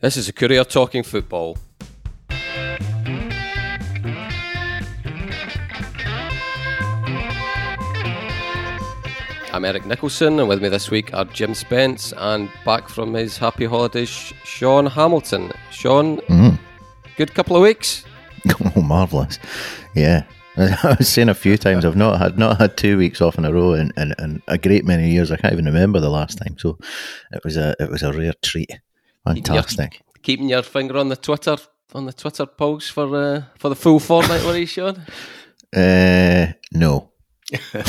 This is a courier talking football. I'm Eric Nicholson, and with me this week are Jim Spence and back from his happy holidays, Sean Hamilton. Sean, Mm. good couple of weeks. Oh, marvelous! Yeah, I was saying a few times I've not had not had two weeks off in a row in, in, in a great many years. I can't even remember the last time. So it was a it was a rare treat. Fantastic. Keeping your finger on the Twitter on the Twitter pulse for uh, for the full fortnight, were you, Sean? Uh, no, Don't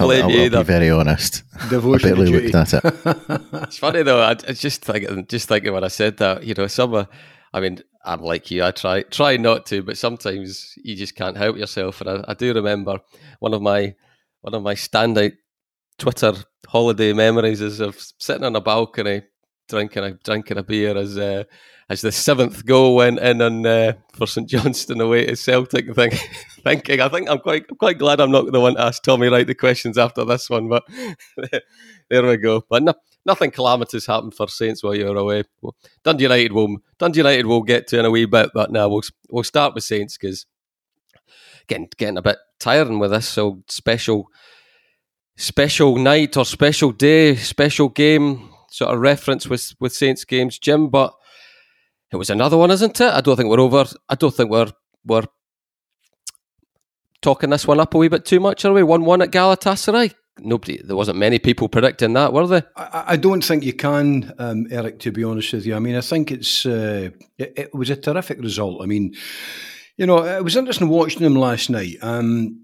I'll, blame I'll- you I'll be very honest. Devotion I barely to looked at it. It's funny though. I, I just thinking, just thinking when I said that, you know, some. uh, I mean, I'm like you. I try try not to, but sometimes you just can't help yourself. And I, I do remember one of my one of my standout Twitter holiday memories is of sitting on a balcony drinking a drinking a beer as uh, as the seventh goal went in on uh, for St Johnstone away to Celtic. and Think, thinking, I think I'm quite I'm quite glad I'm not the one to ask Tommy Wright the questions after this one. But there we go. But no, nothing calamitous happened for Saints while you were away. Well, Dundee United will Dundee United will get to in a wee bit, but now we'll we'll start with Saints because getting getting a bit tiring with this so special special night or special day, special game sort of reference with with Saints games, Jim. But it was another one, isn't it? I don't think we're over. I don't think we're we're talking this one up a wee bit too much, are we? One one at Galatasaray. Nobody, there wasn't many people predicting that, were there? I, I don't think you can, um, Eric. To be honest with you, I mean, I think it's uh, it, it was a terrific result. I mean, you know, it was interesting watching them last night. Um,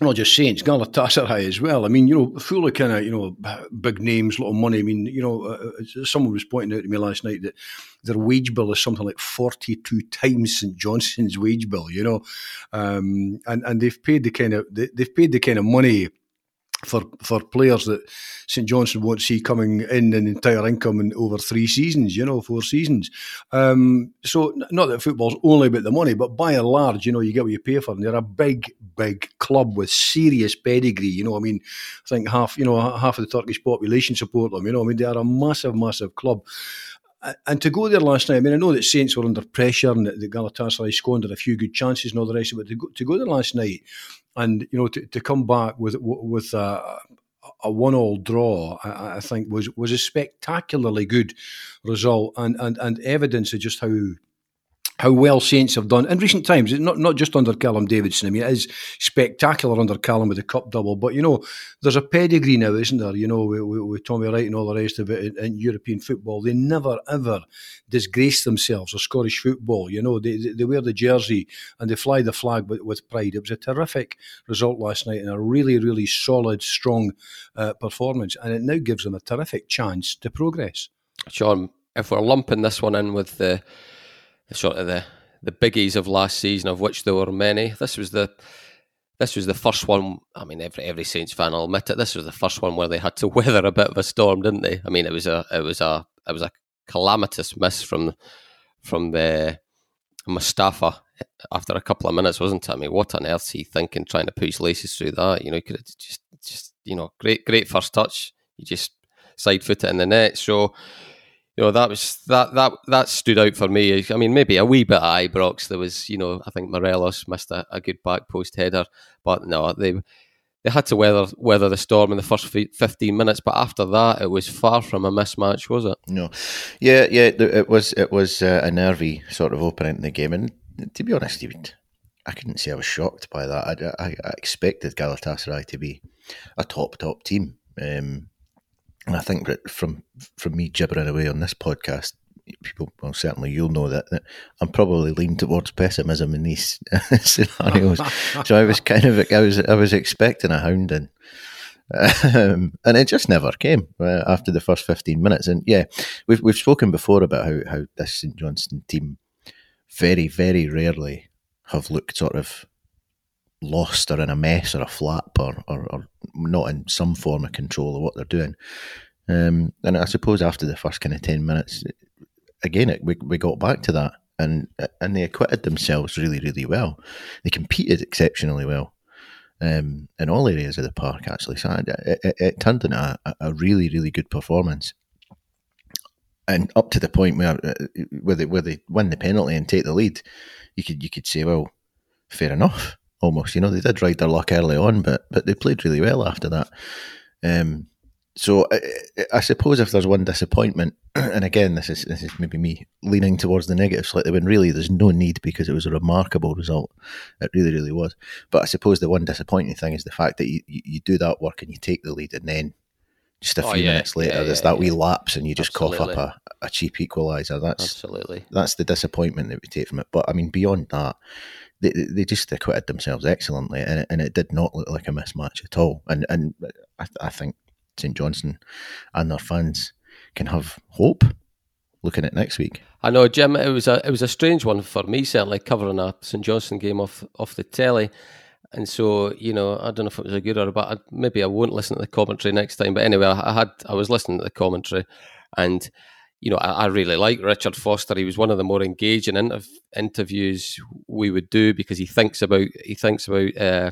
not just Saints, Galatasaray as well. I mean, you know, full of kind of you know big names, a lot of money. I mean, you know, uh, someone was pointing out to me last night that their wage bill is something like forty-two times St Johnstone's wage bill. You know, um, and and they've paid the kind of they, they've paid the kind of money for for players that St Johnstone won't see coming in an entire income in over three seasons, you know, four seasons. Um, so not that football's only about the money, but by and large, you know, you get what you pay for. And they're a big, big club with serious pedigree. You know, I mean, I think half, you know, half of the Turkish population support them. You know, I mean, they are a massive, massive club. And to go there last night, I mean, I know that Saints were under pressure and that Galatasaray squandered a few good chances and all the rest of it. To go, to go there last night and you know to, to come back with with a, a one-all draw, I, I think was was a spectacularly good result and, and and evidence of just how how well Saints have done in recent times. Not not just under Callum Davidson. I mean, it is spectacular under Callum with the cup double. But you know, there's a pedigree now, isn't there? You know, with, with, Tommy Wright and all the rest of it in, in European football, they never ever disgrace themselves or Scottish football. You know, they, they, wear the jersey and they fly the flag with, with pride. It was a terrific result last night and a really, really solid, strong uh, performance, and it now gives them a terrific chance to progress. Sean, if we're lumping this one in with the sort of the, the biggies of last season, of which there were many, this was the this was the first one. I mean, every every Saints fan will admit it. This was the first one where they had to weather a bit of a storm, didn't they? I mean, it was a it was a it was a calamitous miss from from the Mustafa after a couple of minutes, wasn't it? I mean, what on earth's he thinking trying to put his laces through that? You know, he could have just just you know, great great first touch. You just side foot it in the net. So you know that was that that that stood out for me. I mean, maybe a wee bit at Ibrox. There was, you know, I think Morelos missed a, a good back post header, but no, they they had to weather weather the storm in the first fi- fifteen minutes. But after that, it was far from a mismatch, was it? No, yeah, yeah. It was it was uh, a nervy sort of opening to the game, and to be honest, I couldn't say I was shocked by that. I, I, I expected Galatasaray to be a top top team, um, and I think that from from me gibbering away on this podcast, people well certainly you'll know that, that I'm probably leaning towards pessimism in these scenarios. so I was kind of I was I was expecting a hounding. Um, and it just never came uh, after the first 15 minutes. And yeah, we've we've spoken before about how, how this St Johnstone team very, very rarely have looked sort of lost or in a mess or a flap or, or, or not in some form of control of what they're doing. Um, and I suppose after the first kind of 10 minutes, again, it, we, we got back to that and and they acquitted themselves really, really well. They competed exceptionally well um, in all areas of the park, actually. So it, it, it turned into a, a really, really good performance. and up to the point where uh, where they where they win the penalty and take the lead, you could you could say, well, fair enough, almost. You know, they did ride their luck early on, but but they played really well after that. Um, so I, I, suppose if there's one disappointment, and again, this is this is maybe me leaning towards the negative slightly, when really there's no need because it was a remarkable result. It really, really was. But I suppose the one disappointing thing is the fact that you, you, do that work and you take the lead, and then just a oh, few yeah, minutes later, yeah, there's yeah, that wee lapse, and you just Absolutely. cough up a, a cheap equaliser. That's Absolutely that's the disappointment that we take from it. But I mean, beyond that, they, they just acquitted themselves excellently, and it, and it did not look like a mismatch at all. And and I, I think St Johnstone and their fans can have hope looking at next week. I know, Jim. It was a it was a strange one for me, certainly covering a St Johnstone game off off the telly. And so, you know, I don't know if it was a good or a bad. Maybe I won't listen to the commentary next time. But anyway, I had I was listening to the commentary, and you know, I, I really like Richard Foster. He was one of the more engaging inter- interviews we would do because he thinks about he thinks about uh,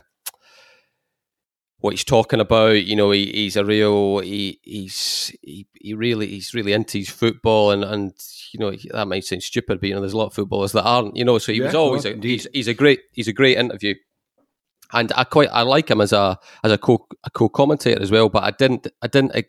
what he's talking about. You know, he, he's a real he he's he, he really he's really into his football and and you know that might sound stupid, but you know, there's a lot of footballers that aren't. You know, so he yeah, was always a, he's he's a great he's a great interview and I quite I like him as a as a co a co commentator as well. But I didn't I didn't I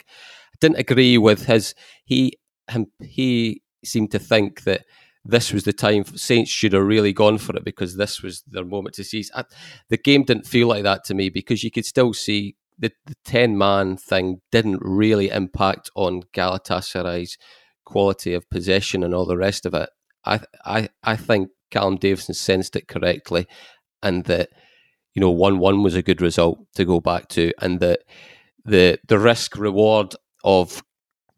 didn't agree with his he him he seemed to think that this was the time Saints should have really gone for it because this was their moment to seize. I, the game didn't feel like that to me because you could still see the, the ten man thing didn't really impact on Galatasaray's quality of possession and all the rest of it. I I I think Callum Davidson sensed it correctly, and that you know, one one was a good result to go back to, and the the the risk reward of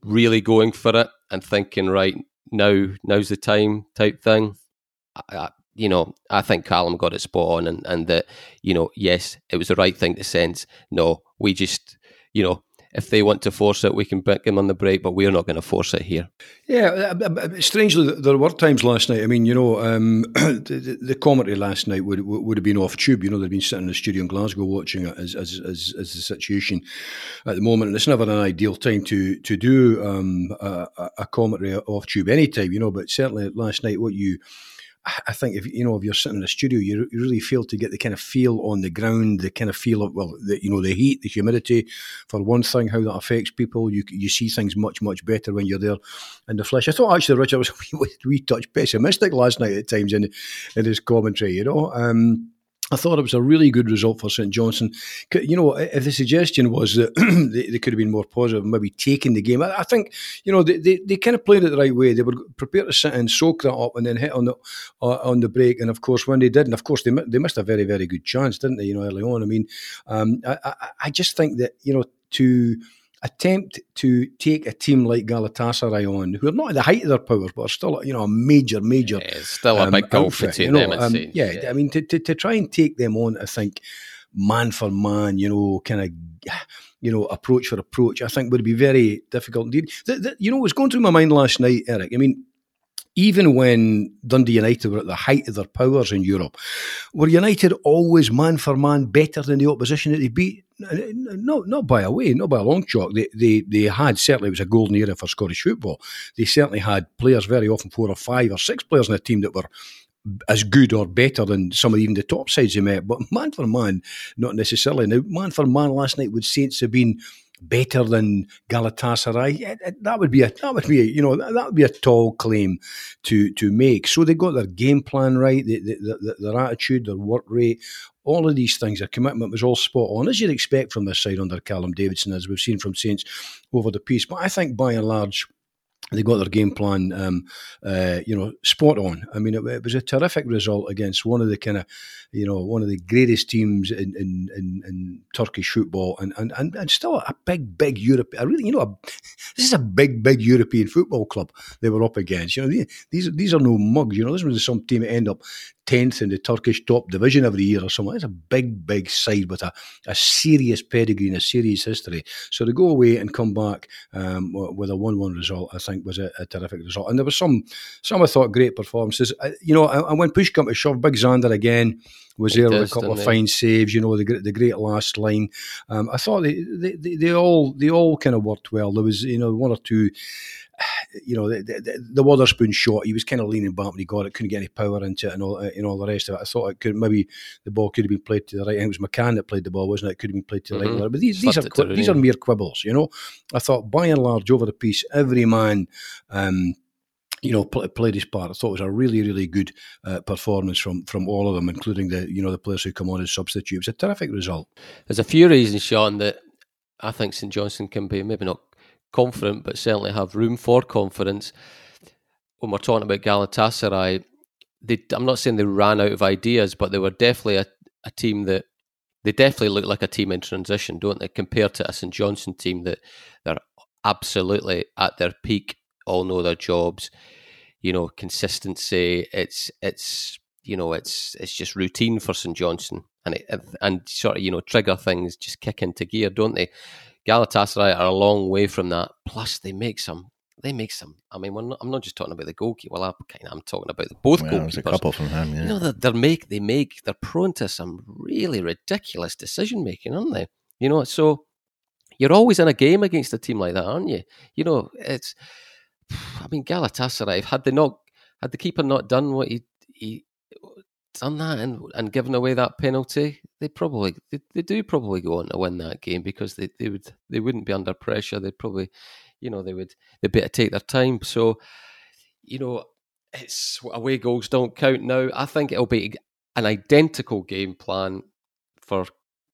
really going for it and thinking right now now's the time type thing. I, I, you know, I think Callum got it spot on, and and that you know, yes, it was the right thing to sense. No, we just you know if they want to force it, we can pick them on the break, but we're not going to force it here. Yeah, uh, strangely, there were times last night. I mean, you know, um, the, the, commentary last night would would have been off tube. You know, they'd been sitting in the studio in Glasgow watching it as as, as, as the situation at the moment, and it's never an ideal time to to do um, a, a commentary off tube any time. You know, but certainly last night, what you I think if you know if you're sitting in a studio, you, you really feel to get the kind of feel on the ground, the kind of feel of well, the, you know, the heat, the humidity, for one thing, how that affects people. You you see things much much better when you're there in the flesh. I thought actually Richard was a wee, wee touch pessimistic last night at times in in his commentary. You know. Um, I thought it was a really good result for St Johnstone. You know, if the suggestion was that they, they, could have been more positive, maybe taking the game, I, I think you know they, they, they, kind of played it the right way. They were prepared to sit and soak that up and then hit on the uh, on the break. And of course, when they did, and of course they they missed a very very good chance, didn't they? You know, early on. I mean, um, I, I, I just think that you know to attempt to take a team like Galatasaray on, who are not at the height of their powers, but are still, you know, a major, major. Yeah, still a um, big goal for you know, um, yeah, yeah, I mean, to, to, to, try and take them on, I think, man for man, you know, kind of, you know, approach for approach, I think would be very difficult indeed. The, the, you know, it was going through my mind last night, Eric. I mean, even when Dundee United were at the height of their powers in Europe, were United always man for man better than the opposition that they beat? No, not by a way, not by a long chalk. They, they, they had certainly it was a golden era for Scottish football. They certainly had players, very often four or five or six players in the team that were as good or better than some of even the top sides they met. But man for man, not necessarily. Now, man for man last night would Saints have been better than Galatasaray. Eh, eh, that would be a that would be a, you know that would be a tall claim to to make. So they got their game plan right, their attitude, their work rate, all of these things. Their commitment was all spot on, as you'd expect from this side under Callum Davidson, as we've seen from Saints over the piece. But I think by and large they got their game plan, um, uh, you know, spot on. I mean, it, it, was a terrific result against one of the kind of, you know, one of the greatest teams in in, in, in Turkish football, and, and and and still a big, big Europe. I really, you know, a, this is a big, big European football club they were up against. You know, these these are no mugs. You know, this was some team that end up tenth in the Turkish top division every year or something. It's a big, big side with a, a serious pedigree and a serious history. So to go away and come back um, with a one-one result, I think was a, a, terrific result. And there was some, some I thought great performances. I, you know, and when push come to shove, Big Zander again was there with a couple of fine saves. You know, the great the great last line. Um, I thought they, they, they, they all they all kind of worked well. There was you know one or two you know, the, the, the Wotherspoon shot, he was kind of leaning back when he got it, couldn't get any power into it and all, uh, and all the rest of it. I thought it could maybe the ball could have been played to the right. I think it was McCann that played the ball, wasn't it? It could have been played to the mm-hmm. right. But these, these are these are mere quibbles, you know. I thought by and large over the piece, every man. Um, you know, play, played his part. I thought it was a really, really good uh, performance from from all of them, including the you know the players who come on as substitutes. a terrific result. There's a few reasons, Sean, that I think St Johnstone can be maybe not confident, but certainly have room for confidence. When we're talking about Galatasaray, they, I'm not saying they ran out of ideas, but they were definitely a, a team that they definitely look like a team in transition, don't they? Compared to a St Johnstone team that they're absolutely at their peak, all know their jobs. You know, consistency. It's it's you know it's it's just routine for St Johnstone, and it, and sort of you know trigger things just kick into gear, don't they? Galatasaray are a long way from that. Plus, they make some. They make some. I mean, not, I'm not just talking about the goalkeeper. Well, I'm, kind of, I'm talking about the both well, goalkeepers. A couple from him. Yeah. You know, they're, they're make they make they're prone to some really ridiculous decision making, aren't they? You know, so you're always in a game against a team like that, aren't you? You know, it's. I mean, Galatasaray had they not had the keeper not done what he he done that and, and given away that penalty, they probably they, they do probably go on to win that game because they, they would they wouldn't be under pressure. They'd probably, you know, they would they better take their time. So, you know, it's away goals don't count now. I think it'll be an identical game plan for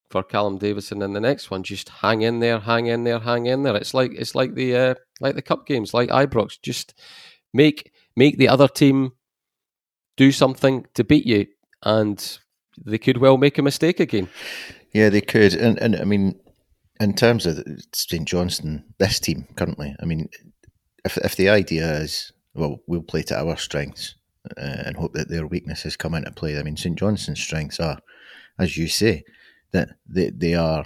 for Callum Davidson in the next one. Just hang in there, hang in there, hang in there. It's like it's like the uh, like the cup games, like Ibrox. Just make make the other team do something to beat you, and they could well make a mistake again. Yeah, they could, and and I mean, in terms of St Johnstone, this team currently, I mean, if if the idea is well, we'll play to our strengths uh, and hope that their weaknesses come into play. I mean, St Johnstone's strengths are, as you say, that they they are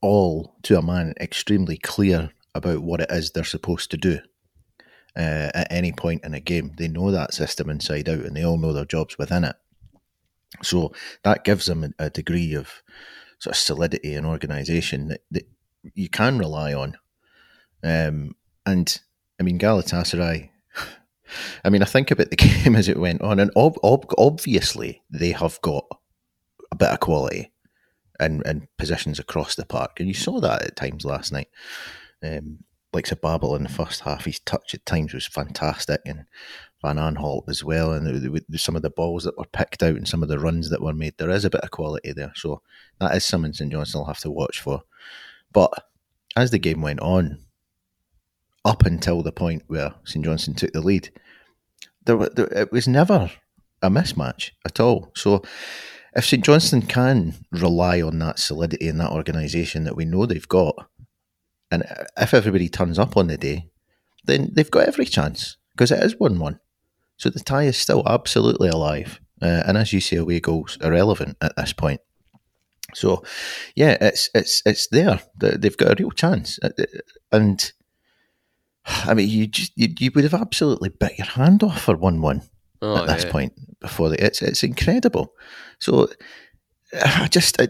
all to a man extremely clear about what it is they're supposed to do uh, at any point in a game. They know that system inside out and they all know their jobs within it. So that gives them a, degree of sort of solidity and organisation that, that you can rely on. Um, and I mean, Galatasaray, I mean, I think about the game as it went on, and ob- ob- obviously they have got a bit of quality and, and positions across the park. And you saw that at times last night. Um, like Babel in the first half, his touch at times was fantastic, and Van Aanholt as well. And some of the balls that were picked out and some of the runs that were made, there is a bit of quality there. So that is something St Johnstone will have to watch for. But as the game went on, up until the point where St Johnstone took the lead, there, there, it was never a mismatch at all. So if St Johnstone can rely on that solidity and that organisation that we know they've got, and if everybody turns up on the day, then they've got every chance because it is 1 1. So the tie is still absolutely alive. Uh, and as you say, away goals are irrelevant at this point. So, yeah, it's it's it's there. They've got a real chance, uh, uh, and I mean, you just you, you would have absolutely bit your hand off for one one oh, at this yeah. point before the, it's it's incredible. So I just I,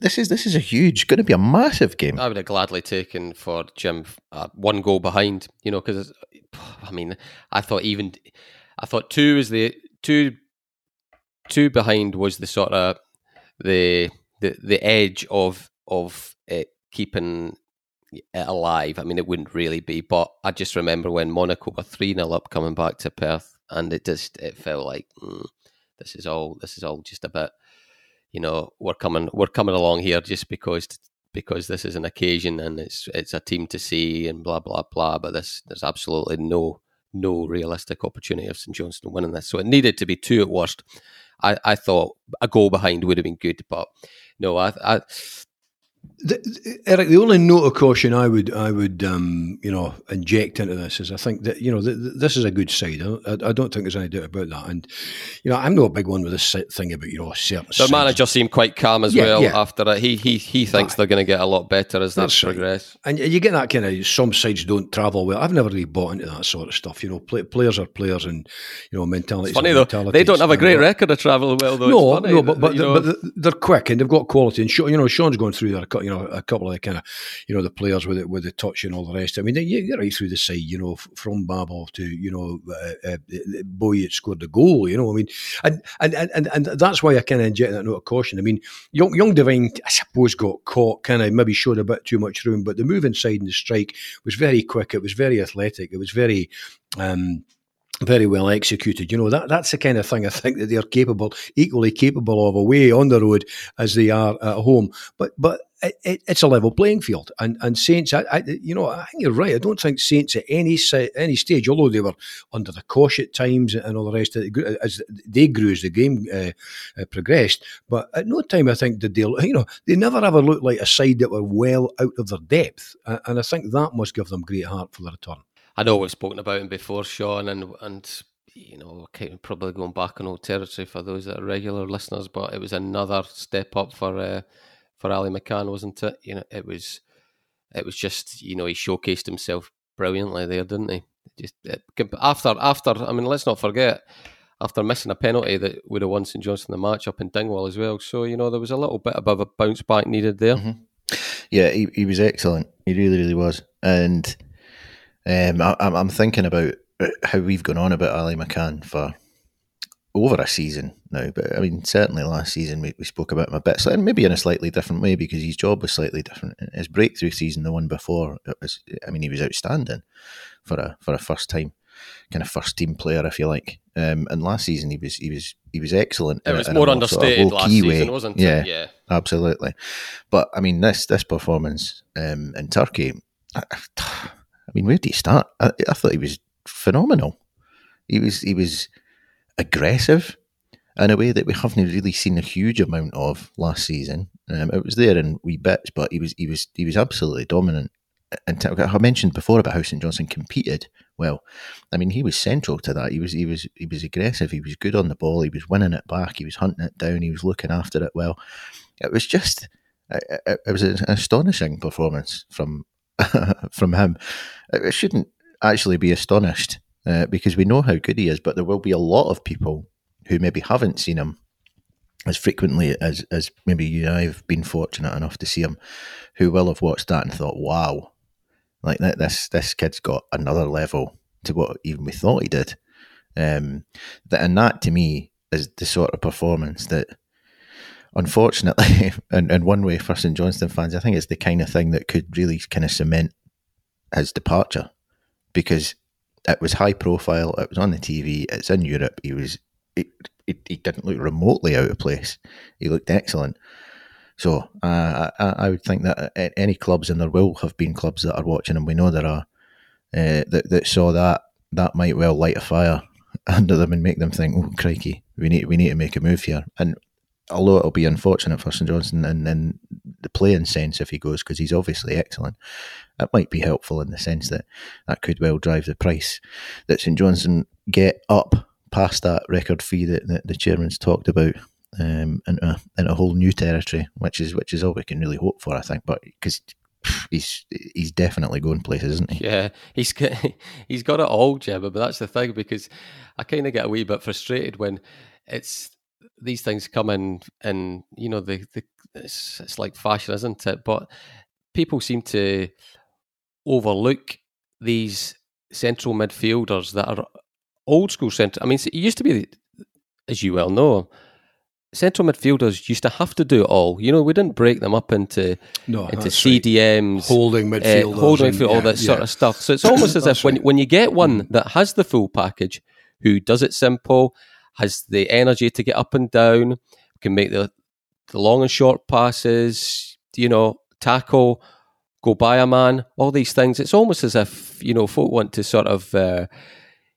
this is this is a huge, going to be a massive game. I would have gladly taken for Jim uh, one goal behind, you know, because I mean, I thought even I thought two is the two two behind was the sort of the the the edge of of it keeping it alive. I mean, it wouldn't really be, but I just remember when Monaco were three 0 up coming back to Perth, and it just it felt like mm, this is all this is all just a bit you know we're coming we're coming along here just because because this is an occasion and it's it's a team to see and blah blah blah. But this there's absolutely no no realistic opportunity of St Johnstone winning this. So it needed to be two at worst. I, I thought a goal behind would have been good, but no, I, I the, Eric, the only note of caution I would I would um, you know inject into this is I think that you know the, the, this is a good side. I, I, don't think there's any doubt about that. And you know I'm not a big one with this thing about you know certain. The manager seemed quite calm as yeah, well yeah. after it. He he he thinks they're going to get a lot better as they progress. Right. And you get that kind of some sides don't travel well. I've never really bought into that sort of stuff. You know, play, players are players, and you know mentality. It's funny though they don't have a great record of travel well though. No, no, but but, but they're quick and they've got quality. And you know Sean's going through there. You know, a couple of the kind of, you know, the players with it, with the touch and all the rest. I mean, you get right through the side, you know, from Babel to, you know, uh, uh, Boy scored the goal, you know, I mean, and, and, and, and that's why I kind of inject that note of caution. I mean, young, young Devine, I suppose, got caught, kind of maybe showed a bit too much room, but the move inside and the strike was very quick. It was very athletic. It was very, um, very well executed. You know that that's the kind of thing I think that they're capable, equally capable of away on the road as they are at home. But but it, it's a level playing field, and and Saints, I, I, you know, I think you're right. I don't think Saints at any any stage, although they were under the cosh at times and all the rest, of it, as they grew as the game uh, uh, progressed. But at no time, I think did they, you know, they never ever looked like a side that were well out of their depth, and I think that must give them great heart for the return. I know we've spoken about him before, Sean, and and you know, probably going back on old territory for those that are regular listeners, but it was another step up for uh, for Ali McCann, wasn't it? You know, it was it was just you know he showcased himself brilliantly there, didn't he? Just it, after after I mean, let's not forget after missing a penalty that would have won St Johnstone the match up in Dingwall as well. So you know there was a little bit above a bounce back needed there. Mm-hmm. Yeah, he, he was excellent. He really, really was, and um, I, I'm thinking about uh, how we've gone on about Ali McCann for over a season now, but I mean, certainly last season we, we spoke about him a bit, and maybe in a slightly different way because his job was slightly different. His breakthrough season, the one before, it was, I mean, he was outstanding for a for a first time kind of first team player, if you like. Um, and last season he was he was he was excellent. It was more understated sort of last season, way. wasn't yeah, it? Yeah, absolutely. But I mean, this this performance um, in Turkey. I, I mean, where did he start? I, I thought he was phenomenal. He was he was aggressive in a way that we haven't really seen a huge amount of last season. Um, it was there in wee bits, but he was he was he was absolutely dominant. And I mentioned before about how St Johnstone competed. Well, I mean, he was central to that. He was he was he was aggressive. He was good on the ball. He was winning it back. He was hunting it down. He was looking after it well. It was just it, it was an astonishing performance from from him. It shouldn't actually be astonished uh, because we know how good he is, but there will be a lot of people who maybe haven't seen him as frequently as, as maybe you and I have been fortunate enough to see him, who will have watched that and thought, wow, like that, this, this kid's got another level to what even we thought he did. Um, that, and that to me is the sort of performance that unfortunately, in, in one way for St Johnstone fans, I think it's the kind of thing that could really kind of cement his departure because it was high profile. It was on the TV. It's in Europe. He was. It, it, he didn't look remotely out of place. He looked excellent. So uh, I, I would think that any clubs, and there will have been clubs that are watching, and we know there are, uh, that, that saw that, that might well light a fire under them and make them think, "Oh, crikey, we need we need to make a move here." And although it'll be unfortunate for St Johnstone and in the playing sense if he goes, because he's obviously excellent, it might be helpful in the sense that that could well drive the price that St Johnstone get up past that record fee that, that the chairman's talked about um, into, a, into a whole new territory, which is which is all we can really hope for, I think. But because he's he's definitely going places, isn't he? Yeah, he's he's got it all, Gemma. But that's the thing because I kind of get a wee bit frustrated when it's these things come in, and you know, the, the it's, it's like fashion, isn't it? But people seem to overlook these central midfielders that are old school centre. I mean, it used to be, as you well know, central midfielders used to have to do it all. You know, we didn't break them up into no, into CDMs, right. holding uh, midfielders, uh, holding midfield, all that yeah. sort of stuff. So it's almost as if when when you get one that has the full package, who does it simple, has the energy to get up and down, can make the the long and short passes, you know, tackle, go by a man, all these things. It's almost as if, you know, folk want to sort of uh,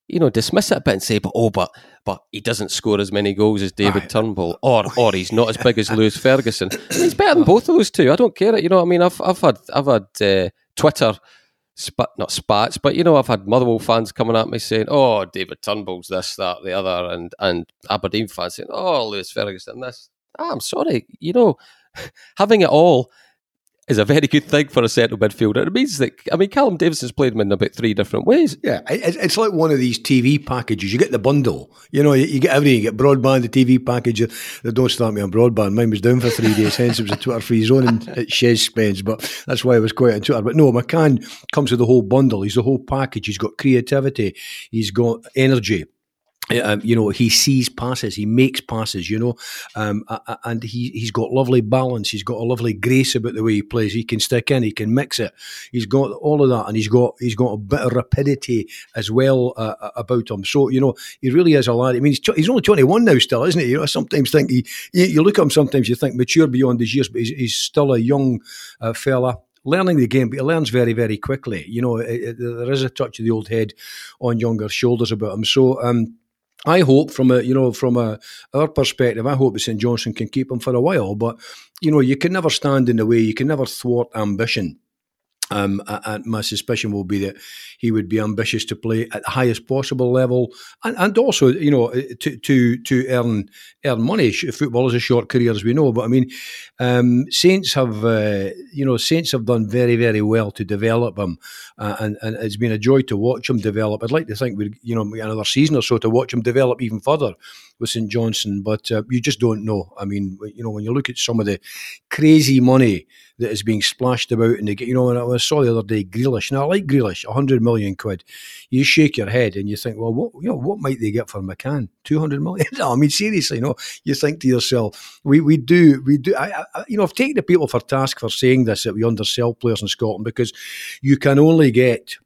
you know, dismiss it a bit and say, but oh, but but he doesn't score as many goals as David right. Turnbull, or or he's not as big as Lewis Ferguson. He's better than both of those two. I don't care. You know, what I mean, I've I've had I've had uh, Twitter spat not spats, but you know, I've had Motherwell fans coming at me saying, "Oh, David Turnbull's this, that, the other," and and Aberdeen fans saying, "Oh, Lewis Ferguson this." Oh, I'm sorry, you know, having it all is a very good thing for a central midfielder. It means that I mean Callum Davidson's played him in about three different ways. Yeah, it's like one of these TV packages. You get the bundle. You know, you get everything. You get broadband, the TV package. They don't start me on broadband. Mine was down for three days. Hence, it was a Twitter free zone and it Shez spends. But that's why I was quiet on Twitter. But no, McCann comes with the whole bundle. He's the whole package. He's got creativity. He's got energy. Um, you know, he sees passes, he makes passes, you know, um, and he, he's got lovely balance. He's got a lovely grace about the way he plays. He can stick in, he can mix it. He's got all of that, and he's got he's got a bit of rapidity as well uh, uh about him. So you know, he really is a lad. I mean, he's, he's only twenty one now, still, isn't he? You know, I sometimes think he, you look at him, sometimes you think mature beyond his years, but he's, he's still a young uh, fella learning the game, but he learns very, very quickly. You know, it, it, there is a touch of the old head on younger shoulders about him. So, um, I hope from a you know from a our perspective, I hope that St Johnstone can keep him for a while. But you know, you can never stand in the way. You can never thwart ambition. Um, and my suspicion will be that he would be ambitious to play at the highest possible level, and, and also, you know, to to to earn earn money. Football is a short career, as we know, but I mean, um, Saints have, uh, you know, Saints have done very very well to develop him, uh, and and it's been a joy to watch him develop. I'd like to think we, you know, another season or so to watch him develop even further with St Johnstone, but uh, you just don't know. I mean, you know, when you look at some of the crazy money that is being splashed about, and they get, you know, when I saw the other day Grealish. Now I like Grealish, hundred million quid. You shake your head and you think, well, what you know, what might they get for McCann? Two hundred million? no, I mean seriously, know, you think to yourself, we we do we do. I, I, you know, I've taken the people for task for saying this that we undersell players in Scotland because you can only get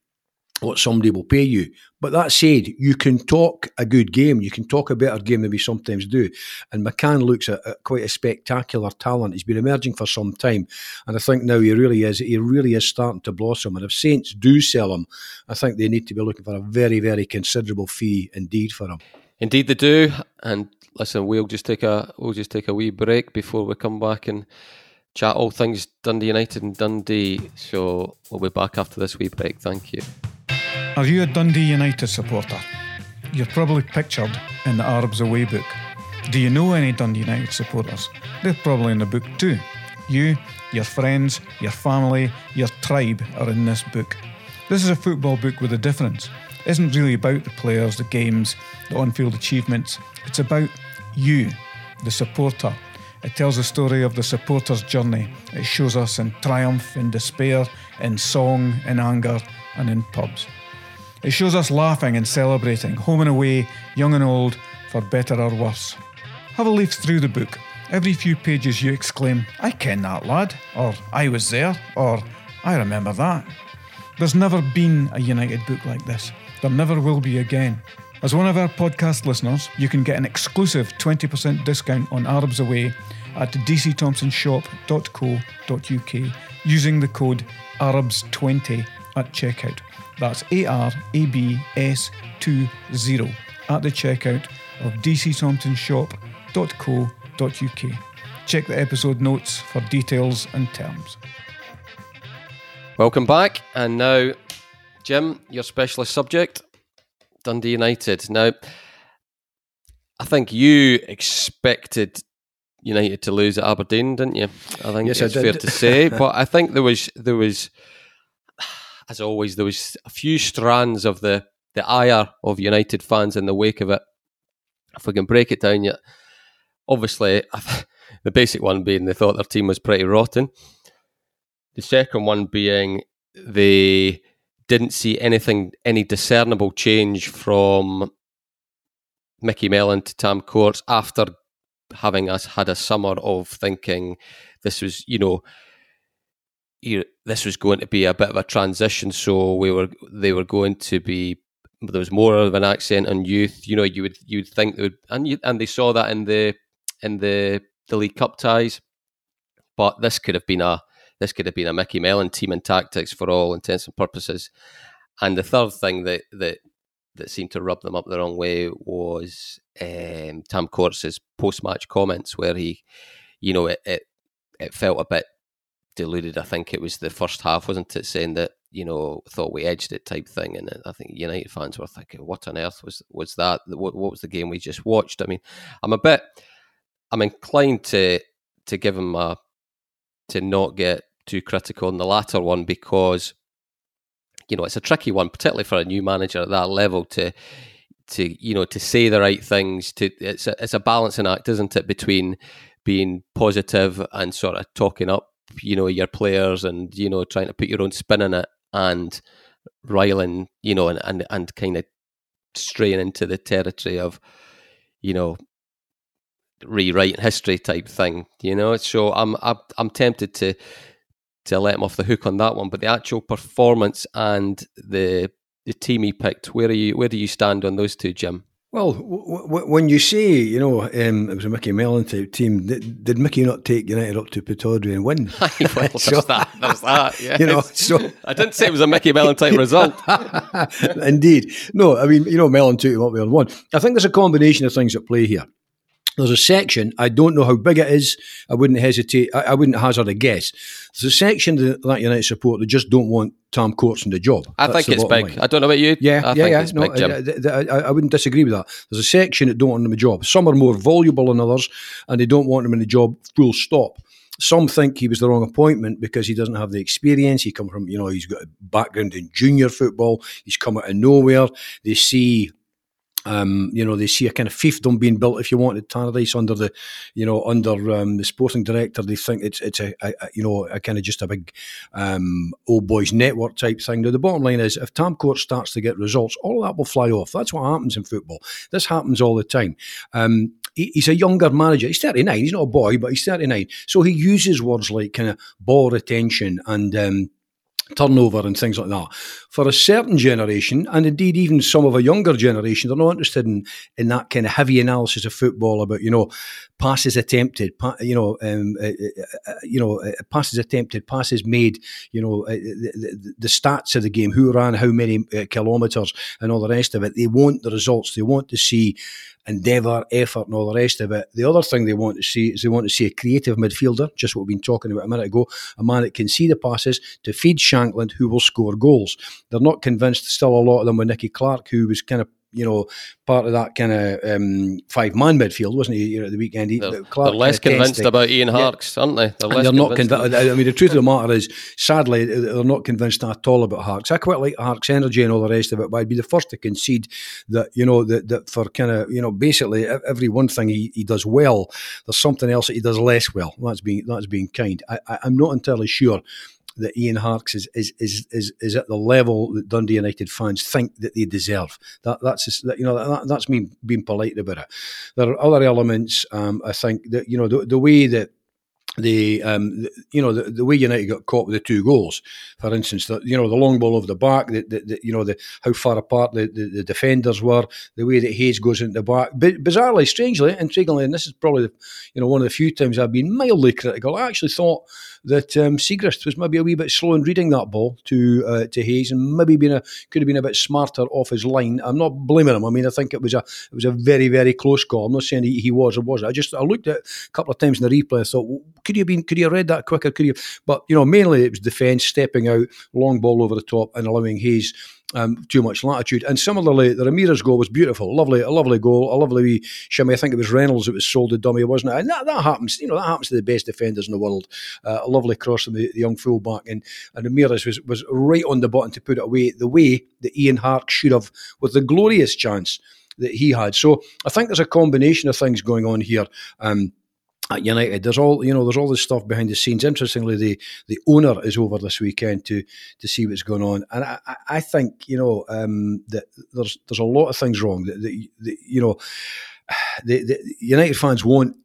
what somebody will pay you. But that said, you can talk a good game. You can talk a better game than we sometimes do. And McCann looks at, at, quite a spectacular talent. He's been emerging for some time, and I think now he really is. He really is starting to blossom. And if Saints do sell him, I think they need to be looking for a very, very considerable fee indeed for him. Indeed, they do. And listen, we'll just take a we'll just take a wee break before we come back and chat all things Dundee United and Dundee. So we'll be back after this wee break. Thank you. Are you a Dundee United supporter? You're probably pictured in the Arabs Away book. Do you know any Dundee United supporters? They're probably in the book too. You, your friends, your family, your tribe are in this book. This is a football book with a difference. It isn't really about the players, the games, the on field achievements. It's about you, the supporter. It tells the story of the supporter's journey. It shows us in triumph, in despair, in song, in anger, and in pubs. It shows us laughing and celebrating, home and away, young and old, for better or worse. Have a leaf through the book. Every few pages you exclaim, I ken that lad, or I was there, or I remember that. There's never been a United book like this. There never will be again. As one of our podcast listeners, you can get an exclusive 20% discount on Arabs Away at dcthomsonshop.co.uk using the code ARABS20 at checkout. That's A R A B S 20 at the checkout of dcthomsonshop.co.uk. Check the episode notes for details and terms. Welcome back. And now, Jim, your specialist subject Dundee United. Now, I think you expected United to lose at Aberdeen, didn't you? I think yes, it's fair to say. but I think there was there was as always, there was a few strands of the the ire of United fans in the wake of it. If we can break it down, yet obviously the basic one being they thought their team was pretty rotten. The second one being they didn't see anything, any discernible change from Micky Mellon to Tam Courts after having us had a summer of thinking this was, you know, this was going to be a bit of a transition. So we were they were going to be there was more of an accent on youth. You know, you would you'd think they would, and you, and they saw that in the in the the League Cup ties. But this could have been a this could have been a Micky Mellon team and tactics for all intents and purposes. And the third thing that that that seemed to rub them up the wrong way was um, Tam Courts' post match comments, where he, you know, it, it it felt a bit deluded. I think it was the first half, wasn't it, saying that you know thought we edged it type thing, and I think United fans were thinking, what on earth was was that? What, what was the game we just watched? I mean, I'm a bit, I'm inclined to to give him a to not get too critical on the latter one because you know it's a tricky one, particularly for a new manager at that level to to you know to say the right things. To it's a, it's a balancing act, isn't it, between being positive and sort of talking up, you know, your players and you know trying to put your own spin in it and riling, you know, and and, and kind of straying into the territory of, you know, rewriting history type thing, you know. So I'm I'm, I'm tempted to to let him off the hook on that one, but the actual performance and the the team he picked, where are you? Where do you stand on those two, Jim? Well, w- w- when you say, you know, um, it was a Micky Mellon type team, did, did, Micky not take United up to Pittodrie and win? well, so, that. There's that. You know, so I didn't say it was a Micky Mellon type result. Indeed, no. I mean, you know, Mellon took him up on one. I think there's a combination of things at play here. There's a section, I don't know how big it is, I wouldn't hesitate, I, I wouldn't hazard a guess. There's a section that, that United support that just don't want Tam Courts in the job. I That's think it's big. Line. I don't know about you. Yeah, I yeah, yeah. no, big, I, I, I, wouldn't disagree with that. There's a section that don't want him in the job. Some are more voluble than others, and they don't want him in the job full stop. Some think he was the wrong appointment because he doesn't have the experience. He come from, you know, he's got a background in junior football. He's come out of nowhere. They see um, you know, they see a kind of fiefdom being built, if you wanted, Tannadice under the, you know, under um, the sporting director. They think it's it's a, a, a you know a kind of just a big um, old boys network type thing. Now the bottom line is, if Tam Court starts to get results, all that will fly off. That's what happens in football. This happens all the time. Um, he, he's a younger manager. He's thirty nine. He's not a boy, but he's thirty nine. So he uses words like kind of ball retention and um, turnover and things like that. For a certain generation, and indeed even some of a younger generation, they're not interested in, in that kind of heavy analysis of football about, you know, passes attempted, pa- you know, um, uh, uh, uh you know, uh, passes attempted, passes made, you know, uh, the, the, the, stats of the game, who ran how many uh, kilometres and all the rest of it. They want the results. They want to see endeavour, effort, and all the rest of it. The other thing they want to see is they want to see a creative midfielder, just what we've been talking about a minute ago, a man that can see the passes to feed Shankland, who will score goals. They're not convinced, still a lot of them, with Nicky Clark, who was kind of you know, part of that kind of um, five man midfield, wasn't he? You know, at the weekend, he, they're, they're less convinced about Ian Harkes, yeah. aren't they? They're, they're not convinced. I mean, the truth of the matter is, sadly, they're not convinced at all about Harkes. I quite like Harkes' energy and all the rest of it, but I'd be the first to concede that you know that, that for kind of you know basically every one thing he, he does well, there's something else that he does less well. That's being that's being kind. I, I, I'm not entirely sure that Ian Harkes is is, is is is at the level that Dundee United fans think that they deserve. That that's just, that, you know that, that's me being polite about it. There are other elements. Um, I think that you know the, the way that the um, you know the, the way United got caught with the two goals, for instance, the, you know the long ball over the back, the, the, the you know the how far apart the, the, the, defenders were, the way that Hayes goes into the back. But bizarrely, strangely, intriguingly, and this is probably the, you know one of the few times I've been mildly critical. I actually thought that um, Siegrist was maybe a wee bit slow in reading that ball to uh, to Hayes, and maybe been a could have been a bit smarter off his line. I'm not blaming him. I mean, I think it was a it was a very very close call. I'm not saying he, he was or wasn't. I just I looked at it a couple of times in the replay. I thought, well, could you have been could you have read that quicker? Could you? But you know, mainly it was defence stepping out, long ball over the top, and allowing Hayes um, too much latitude. And similarly, the Ramirez goal was beautiful, lovely, a lovely goal, a lovely wee shimmy. I think it was Reynolds that was sold the dummy, wasn't it? And that, that happens, you know, that happens to the best defenders in the world. Uh, a lovely cross from the, the young fullback, and and Ramirez was was right on the button to put it away the way that Ian Hark should have, with the glorious chance that he had. So I think there's a combination of things going on here. Um, at United. There's all you know. There's all this stuff behind the scenes. Interestingly, the the owner is over this weekend to to see what's going on, and I, I think you know um, that there's there's a lot of things wrong. That, that, that you know, the, the United fans want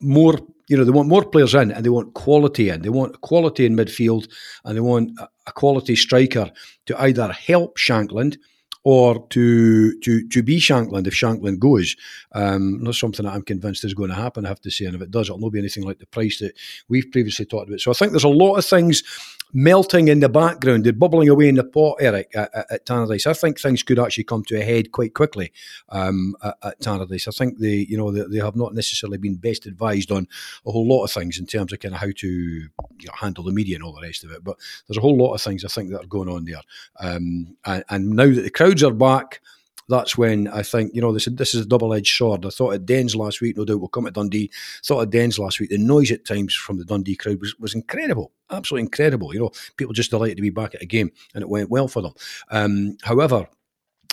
more. You know, they want more players in, and they want quality in. They want quality in midfield, and they want a quality striker to either help Shankland or to to to be Shankland if Shankland goes. Um, not something that I'm convinced is going to happen. I have to say, and if it does, it'll not be anything like the price that we've previously talked about. So I think there's a lot of things melting in the background, they're bubbling away in the pot, Eric, at, at, Tannadice. I think things could actually come to a head quite quickly um, at, at Tannadice. I think they, you know, they, they, have not necessarily been best advised on a whole lot of things in terms of kind of how to you know, handle the media and all the rest of it. But there's a whole lot of things I think that are going on there. Um, and, and now that the crowds are back, that's when I think, you know, this, this is a double edged sword. I thought at Dens last week, no doubt we'll come to Dundee. Thought at Dens last week, the noise at times from the Dundee crowd was, was incredible, absolutely incredible. You know, people just delighted to be back at a game and it went well for them. Um, however,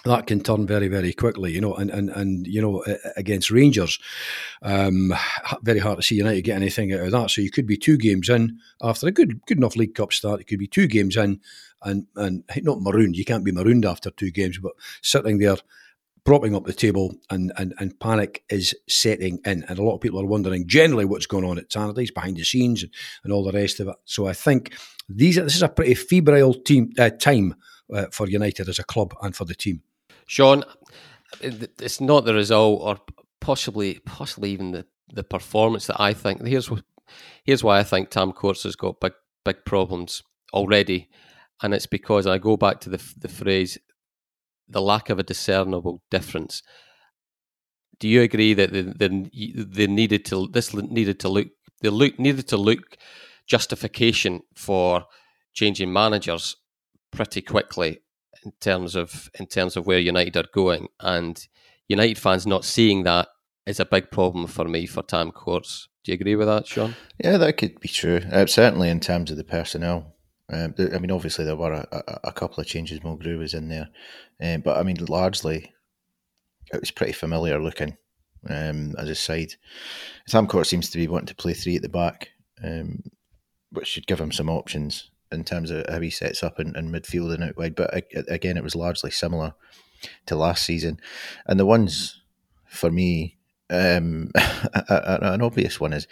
that can turn very, very quickly, you know, and, and, and you know, against Rangers, um, very hard to see United get anything out of that. So you could be two games in after a good good enough League Cup start. It could be two games in and, and not marooned. You can't be marooned after two games, but sitting there propping up the table and, and, and panic is setting in. And a lot of people are wondering generally what's going on at Saturdays behind the scenes and, and all the rest of it. So I think these are, this is a pretty febrile team uh, time uh, for United as a club and for the team. Sean, it's not the result, or possibly, possibly even the, the performance that I think. Here's here's why I think Tam Courts has got big big problems already, and it's because I go back to the the phrase, the lack of a discernible difference. Do you agree that they, they, they needed to this needed to look they look needed to look justification for changing managers pretty quickly in terms of in terms of where United are going, and United fans not seeing that is a big problem for me for Tam Courts. Do you agree with that, Sean? Yeah, that could be true. Uh, certainly in terms of the personnel. Um, I mean, obviously there were a, a, couple of changes. Mulgrew was in there, um, but I mean, largely it was pretty familiar looking um, as a side. Tam Court seems to be wanting to play three at the back, um, which should give him some options in terms of how he sets up in, in midfield and out wide. But again, it was largely similar to last season. And the ones for me, um, an obvious one is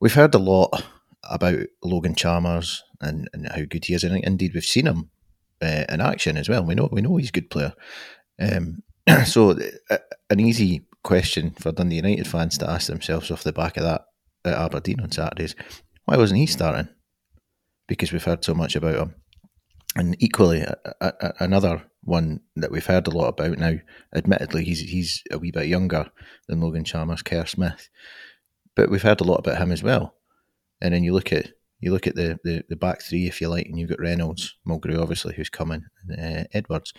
we've heard a lot about Logan Chalmers and, and how good he is, and indeed we've seen him uh, in action as well. We know we know he's a good player. Um, so uh, an easy question for Dundee United fans to ask themselves off the back of that at Aberdeen on Saturdays: Why wasn't he starting? because we've heard so much about him. And equally, a, a, another one that we've heard a lot about now. Admittedly, he's he's a wee bit younger than Logan Chalmers, Kerr Smith, but we've heard a lot about him as well. And then you look at you look at the, the, the back three, if you like, and you've got Reynolds, Mulgrew, obviously, who's coming, uh, Edwards,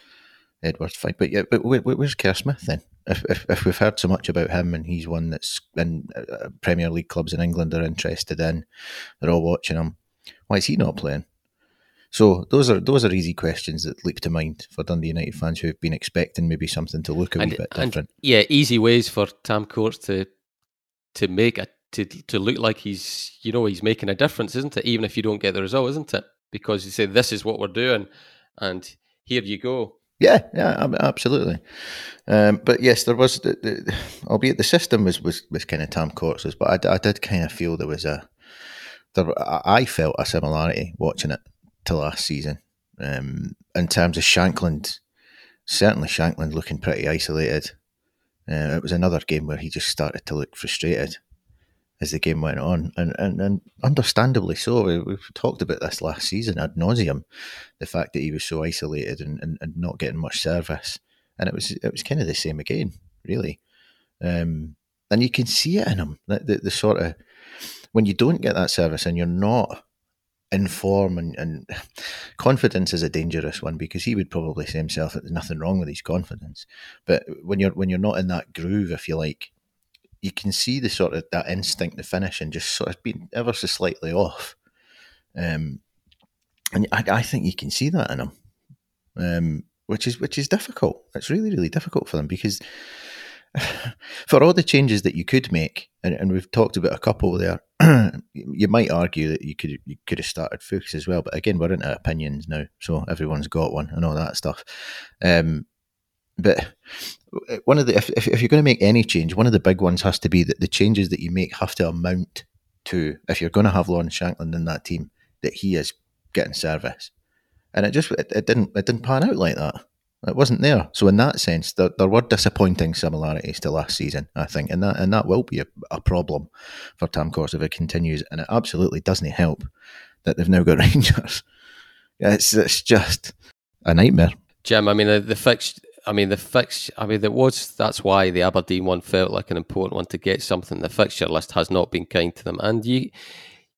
Edwards, fine. But yeah, but where, where's Kerr Smith then? If, if, if we've heard so much about him, and he's one that's in uh, Premier League clubs in England are interested in, they're all watching him. Why is he not playing? So those are those are easy questions that leap to mind for Dundee United fans who have been expecting maybe something to look a and, wee bit different. And, yeah, easy ways for Tam Courts to to make a to to look like he's you know he's making a difference, isn't it? Even if you don't get the result, isn't it? Because you say this is what we're doing, and here you go. Yeah, yeah, absolutely. Um, but yes, there was, the, the, albeit the system was was, was kind of Tam Courts's, but I, I did kind of feel there was a there, I felt a similarity watching it to last season. Um, in terms of Shankland, certainly Shankland looking pretty isolated. Uh, it was another game where he just started to look frustrated as the game went on, and and, and understandably so. We, have talked about this last season ad nauseum, the fact that he was so isolated and, and, and, not getting much service, and it was it was kind of the same again, really. Um, and you can see it in him, the, the, sort of when you don't get that service and you're not in form and, and confidence is a dangerous one because he would probably say himself that there's nothing wrong with his confidence. But when you're when you're not in that groove, if you like, you can see the sort of that instinct to finish and just sort of being ever so slightly off. Um, and I, I think you can see that in him, um, which is which is difficult. It's really really difficult for them because for all the changes that you could make, and, and we've talked about a couple there, you might argue that you could you could have started Fuchs as well. But again, we're into opinions now, so everyone's got one and all that stuff. Um, but uh, one of the if, if you're going to make any change, one of the big ones has to be that the changes that you make have to amount to if you're going to have Lawrence Shankland in that team that he is getting service, and it just it, it didn't it didn't pan out like that. It wasn't there. So in that sense, there, there were disappointing similarities to last season, I think, and that and that will be a, a problem for Tam Courts if it continues. And it absolutely doesn't help that they've now got Rangers. It's it's just a nightmare. Jim, I mean the, the. I mean the fix. I mean there was. That's why the Aberdeen one felt like an important one to get something. The fixture list has not been kind to them, and you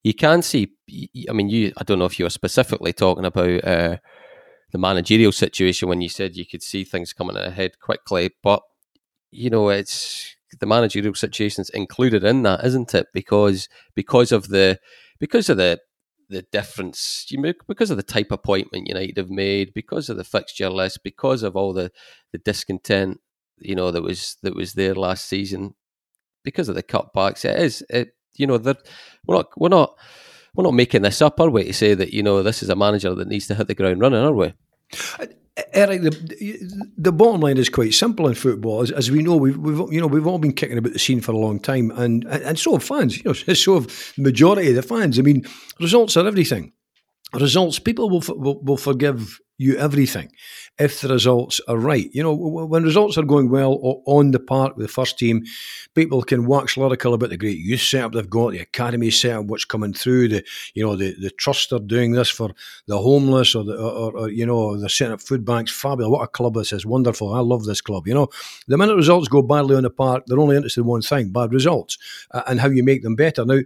you can see. I mean, you. I don't know if you were specifically talking about. Uh, the managerial situation when you said you could see things coming ahead quickly, but you know it's the managerial situations included in that, isn't it? Because because of the because of the the difference you make because of the type appointment United have made, because of the fixture list, because of all the, the discontent, you know, that was that was there last season, because of the cutbacks. It is it you know, we're not we're not we're not making this up, are we, to say that, you know, this is a manager that needs to hit the ground running, are we? Eric, the, the bottom line is quite simple in football. As, as we know, we've, we've, you know we've all been kicking about the scene for a long time, and and so have fans. You know, so have the majority of the fans. I mean, results are everything. Results, people will will, will forgive you everything if the results are right. You know, when results are going well on the park with the first team, people can wax lyrical about the great youth setup they've got, the academy setup, what's coming through, the you know the the trust are doing this for the homeless, or the or, or you know they're setting up food banks. Fabulous! What a club this is! Wonderful! I love this club. You know, the minute results go badly on the park, they're only interested in one thing: bad results, uh, and how you make them better. Now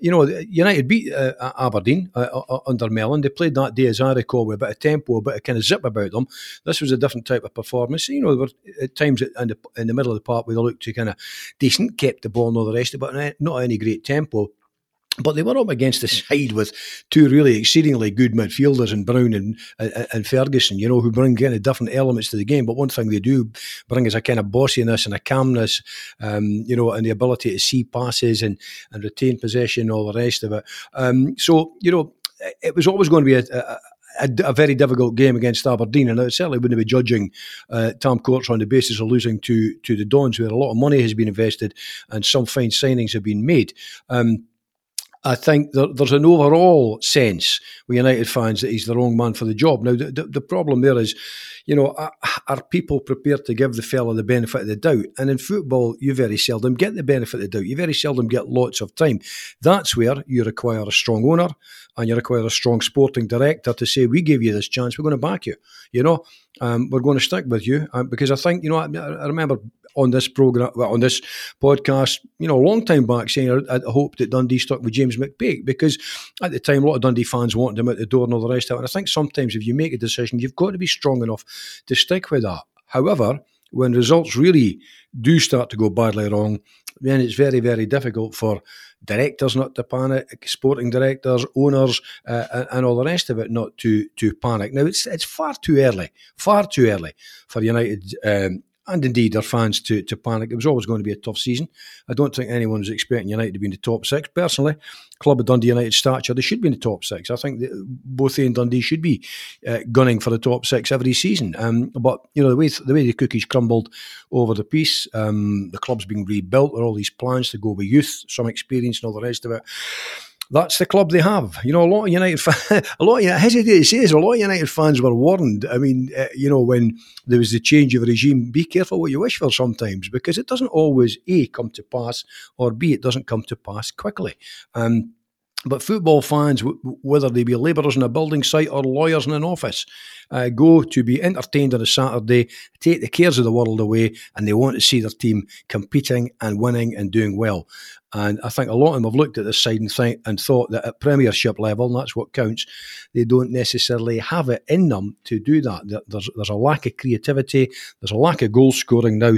you know, United beat uh, Aberdeen uh, uh, uh, under Mellon. They played that day, as I recall, with a bit of tempo, a bit of kind of zip about them. This was a different type of performance. You know, there were at times in the, in the middle of the park where they looked to kind of decent, kept the ball and all the rest of it, but not any great tempo. But they were up against the side with two really exceedingly good midfielders in Brown and, and, and Ferguson, you know, who bring kind of different elements to the game. But one thing they do bring is a kind of bossiness and a calmness, um, you know, and the ability to see passes and, and retain possession, and all the rest of it. Um, so, you know, it was always going to be a, a a, a, very difficult game against Aberdeen, and I certainly wouldn't be judging uh, Tam Courts on the basis of losing to to the Dons, where a lot of money has been invested and some fine signings have been made. Um, I think there's an overall sense with United fans that he's the wrong man for the job. Now, the, the, the problem there is, you know, are, are, people prepared to give the fella the benefit of the doubt? And in football, you very seldom get the benefit of the doubt. You very seldom get lots of time. That's where you require a strong owner and you require a strong sporting director to say, we give you this chance, we're going to back you. You know, um, we're going to stick with you um, because I think, you know, I, I remember on this program, on this podcast, you know, a long time back saying I, I hope that Dundee stuck with James McPake because at the time a lot of Dundee fans wanted him out the door and all the rest of it. And I think sometimes if you make a decision, you've got to be strong enough to stick with that. However, when results really do start to go badly wrong, then it's very, very difficult for directors not to panic, sporting directors, owners, uh, and all the rest of it not to to panic. Now it's it's far too early, far too early for United um, and indeed their fans to, to panic. It was always going to be a tough season. I don't think anyone was expecting United to be in the top six. Personally, club of Dundee United stature, they should be in the top six. I think both they and Dundee should be uh, gunning for the top six every season. Um, but you know the way the way the cookies crumbled over the piece, um, the club's being rebuilt. There are all these plans to go with youth, some experience, and all the rest of it that's the club they have. You know, a lot of United, a lot. Of, I hesitate to say this. A lot of United fans were warned. I mean, uh, you know, when there was the change of regime, be careful what you wish for sometimes because it doesn't always a come to pass, or b it doesn't come to pass quickly. Um, but football fans, whether they be labourers in a building site or lawyers in an office, uh, go to be entertained on a Saturday, take the cares of the world away, and they want to see their team competing and winning and doing well. And I think a lot of them have looked at this side and, think, and thought that at Premiership level, and that's what counts, they don't necessarily have it in them to do that. There's, there's a lack of creativity, there's a lack of goal scoring now.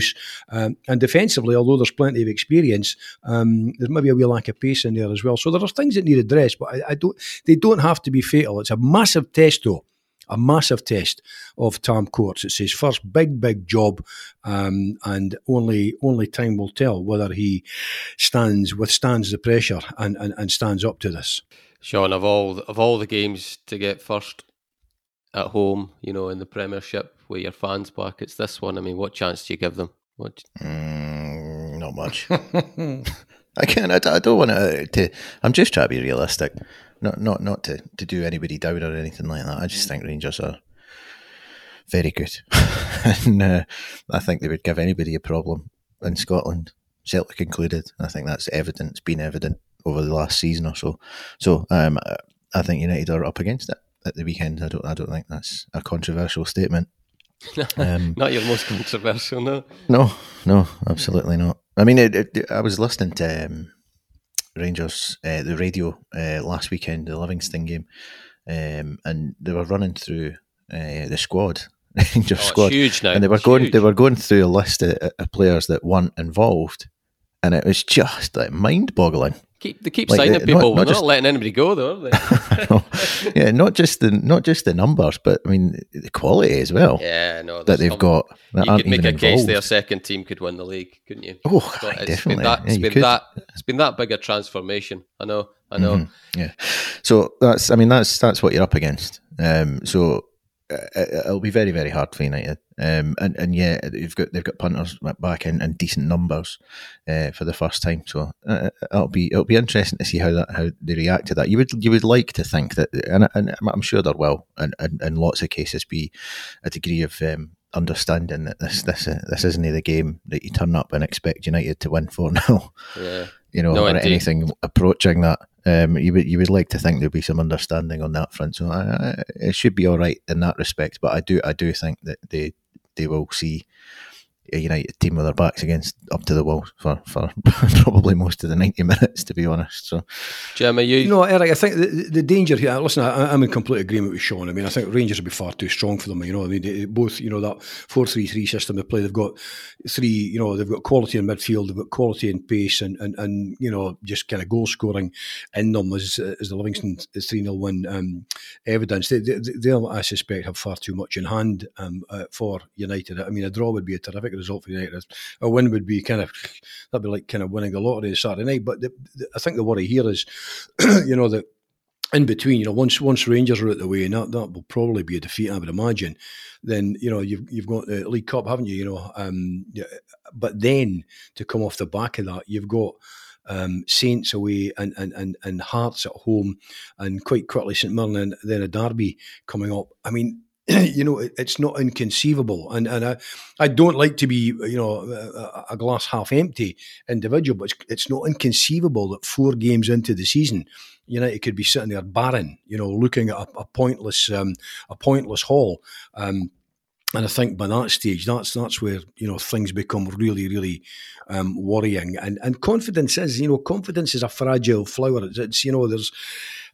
Um, and defensively, although there's plenty of experience, um, there's maybe a wee lack of pace in there as well. So there are things that need addressed, but I, I don't. they don't have to be fatal. It's a massive test, though a massive test of Tam Courts. It's his first big, big job, um, and only only time will tell whether he stands withstands the pressure and, and, and stands up to this. Sean, of all of all the games to get first at home, you know, in the Premiership with your fans back, it's this one. I mean, what chance do you give them? What? Mm, not much. I can't. I, I don't want to, to. I'm just trying to be realistic not not not to, to do anybody down or anything like that. I just think Rangers are very good, and uh, I think they would give anybody a problem in Scotland, Celtic included. I think that's evident. It's been evident over the last season or so. So um, I think United are up against it at the weekend. I don't. I don't think that's a controversial statement. Um, not your most controversial, no. No, no, absolutely not. I mean, it, it, I was listening to um, Rangers, uh, the radio uh, last weekend, the Livingston game, um, and they were running through uh, the squad, Rangers Oh, squad, huge now. and they were It's going huge. they were going through a list of, of players that weren't involved, and it was just like mind boggling. Keep they keep like, signing uh, people. not They're just- not letting anybody go, though, are they? yeah, not just the not just the numbers, but I mean the quality as well yeah, no. that they've some- got that You could make a case their second team could win the league, couldn't you? Oh, aye, it's definitely. Been that, Yeah, it's been that. It's been that big a transformation. I know. I know. Mhm. Yeah. So that's, I mean, that's that's what you're up against. Um, so it'll be very, very hard for United. Um, and and yeah, they've got they've got punters back in, in decent numbers uh, for the first time. So uh, it'll be it'll be interesting to see how that how they react to that. You would you would like to think that, and, and I'm sure there will, and in, in lots of cases, be a degree of um, understanding that this this uh, this isn't the game that you turn up and expect United to win four 0 Yeah. you know, No, or indeed. anything approaching that. Um, you would you would like to think there'd be some understanding on that front. So I, I, it should be all right in that respect. But I do I do think that they they will see a United team with their backs against up to the wall for, for probably most of the ninety minutes. To be honest, so Jim, are you? No, Eric, I think the, the danger here. Listen, I, I'm in complete agreement with Sean. I mean, I think Rangers would be far too strong for them. You know, I mean, they- both you know that four-three-three system they play. They've got three. You know, they've got quality in midfield. They've got quality in pace, and and, and you know, just kind of goal scoring in them as as the Livingston three 0 win um, evidence. They, they, they'll, I suspect, have far too much in hand um, uh, for United. I mean, a draw would be a terrific result for United. A win would be kind of that'd be like kind of winning the lottery Saturday night. But the, the, I think the worry here is, you know, that in between, you know, once once Rangers are out the way, and that, that will probably be a defeat, I would imagine. Then you know you've you've got the League Cup, haven't you? You know, um, but then to come off the back of that, you've got. Um, Saints away and, and, and, and Hearts at home, and quite quickly St Mirren, and then a derby coming up. I mean, you know, it, it's not inconceivable, and and I, I don't like to be, you know, a, a glass half empty individual, but it's, it's not inconceivable that four games into the season, United could be sitting there barren, you know, looking at a, a pointless, um, a pointless haul. Um, and I think by that stage, that's that's where you know things become really, really um, worrying. And and confidence is, you know, confidence is a fragile flower. It's, it's you know, there's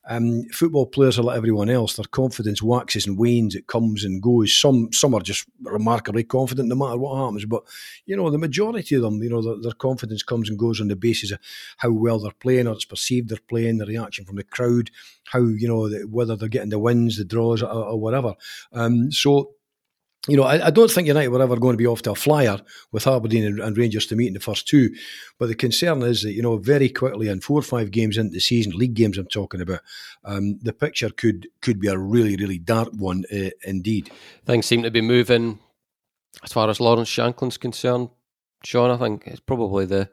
um, football players are like everyone else. Their confidence waxes and wanes. It comes and goes. Some some are just remarkably confident no matter what happens. But you know, the majority of them, you know, their, their confidence comes and goes on the basis of how well they're playing, or it's perceived they're playing, the reaction from the crowd, how you know the, whether they're getting the wins, the draws, or, or whatever. Um, so you know, I, I, don't think United were ever going to be off to a flyer with Aberdeen and, and, Rangers to meet in the first two. But the concern is that, you know, very quickly in four or five games into the season, league games I'm talking about, um, the picture could could be a really, really dark one uh, indeed. Things seem to be moving as far as Lawrence Shankland's concerned. Sean, I think it's probably the,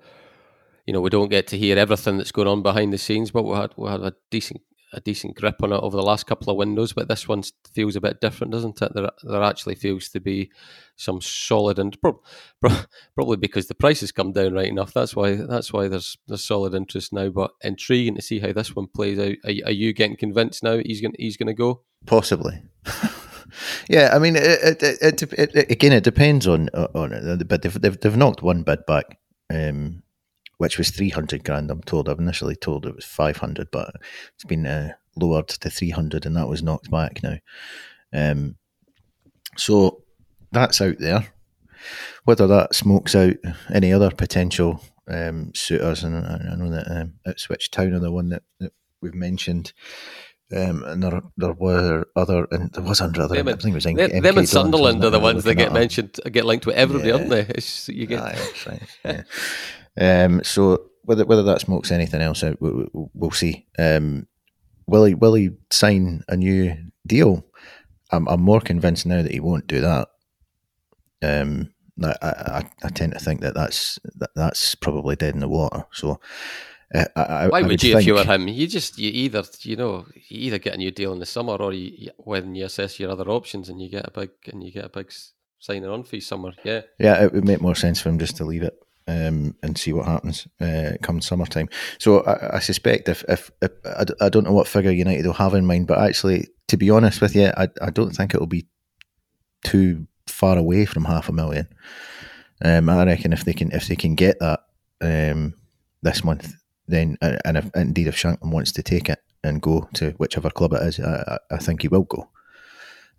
you know, we don't get to hear everything that's going on behind the scenes, but we had we had a decent a decent grip on it over the last couple of windows, but this one feels a bit different, doesn't it? There, there actually feels to be some solid and pro- pro- probably because the price has come down right enough. That's why that's why there's there's solid interest now. But intriguing to see how this one plays out. Are, are you getting convinced now he's going he's going to go? Possibly. yeah, I mean, it, it, it, it, again, it depends on on it. But they've they've, they've knocked one bid back. Um, which was 300 grand, I'm told. I've initially told it was 500, but it's been uh, lowered to 300 and that was knocked back now. Um, so that's out there. Whether that smokes out any other potential um, suitors, and I, I know that um, Ipswich Town are the one that, that we've mentioned. Um, and there, there were other, and there was under other. Them, I think it was them, MK them and Sunderland are the ones that get mentioned, get linked with everybody, Yeah. aren't they? It's, you get right. Yeah. Um, so whether whether that smokes anything else out, we, we, we'll see. Um, will he will he sign a new deal? I'm I'm more convinced now that he won't do that. Um, I, I, I tend to think that that's that, that's probably dead in the water. So. Uh, I, Why would, would you think, if you were him? You just you either you know you either get a new deal in the summer or you, you- when you assess your other options and you get a big and you get a big signing on fee somewhere. Yeah, Yeah, it would make more sense for him just to leave it um, and see what happens uh, come summertime. So I, I suspect if, if, if I, I don't know what figure United will have in mind, but actually, to be honest with you, I, I don't think it will be too far away from half a million. Um, I reckon if they can if they can get that um, this month, then and if, indeed if Shankland wants to take it and go to whichever club it is, I I think he will go.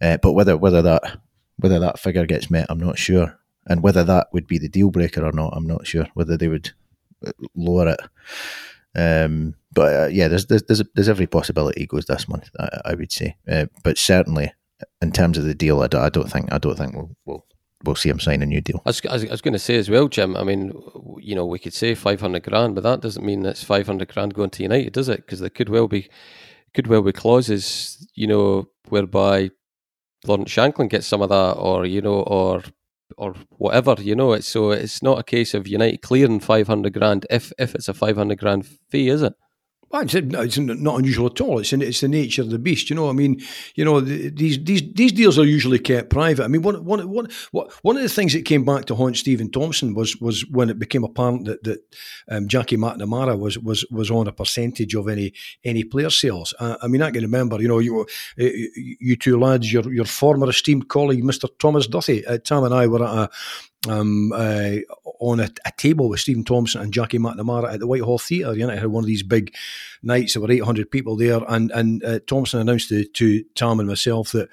Uh, but whether whether that whether that figure gets met, I'm not sure, and whether that would be the deal breaker or not, I'm not sure. Whether they would uh, lower it. Um, but uh, yeah, there's there's there's, there's, every possibility goes this month. I, I would say, uh, but certainly in terms of the deal, I don't, I don't think I don't think we'll, we'll we'll see him sign a new deal. I was, I was going to say as well, Jim. I mean, you know, we could say five hundred grand, but that doesn't mean it's five hundred grand going to United, does it? Because there could well be could well be clauses, you know, whereby Lawrence Shankland gets some of that, or you know, or or whatever, you know. It's so it's not a case of United clearing five hundred grand if if it's a five hundred grand fee, is it? Well, it's, it's, not unusual at all. It's in, it's the nature of the beast. You know, I mean, you know, these these these deals are usually kept private. I mean, one one one one of the things that came back to haunt Stephen Thompson was was when it became apparent that that um, Jackie McNamara was was was on a percentage of any any player sales. Uh, I mean, I can remember, you know, you you two lads, your your former esteemed colleague, Mister Thomas Duthie, uh, Tam and I were at a um, uh, on a, a, table with Stephen Thompson and Jackie McNamara at the Whitehall Theatre. You know, had one of these big nights. There were 800 people there, and and uh, Thompson announced to, to Tam and myself that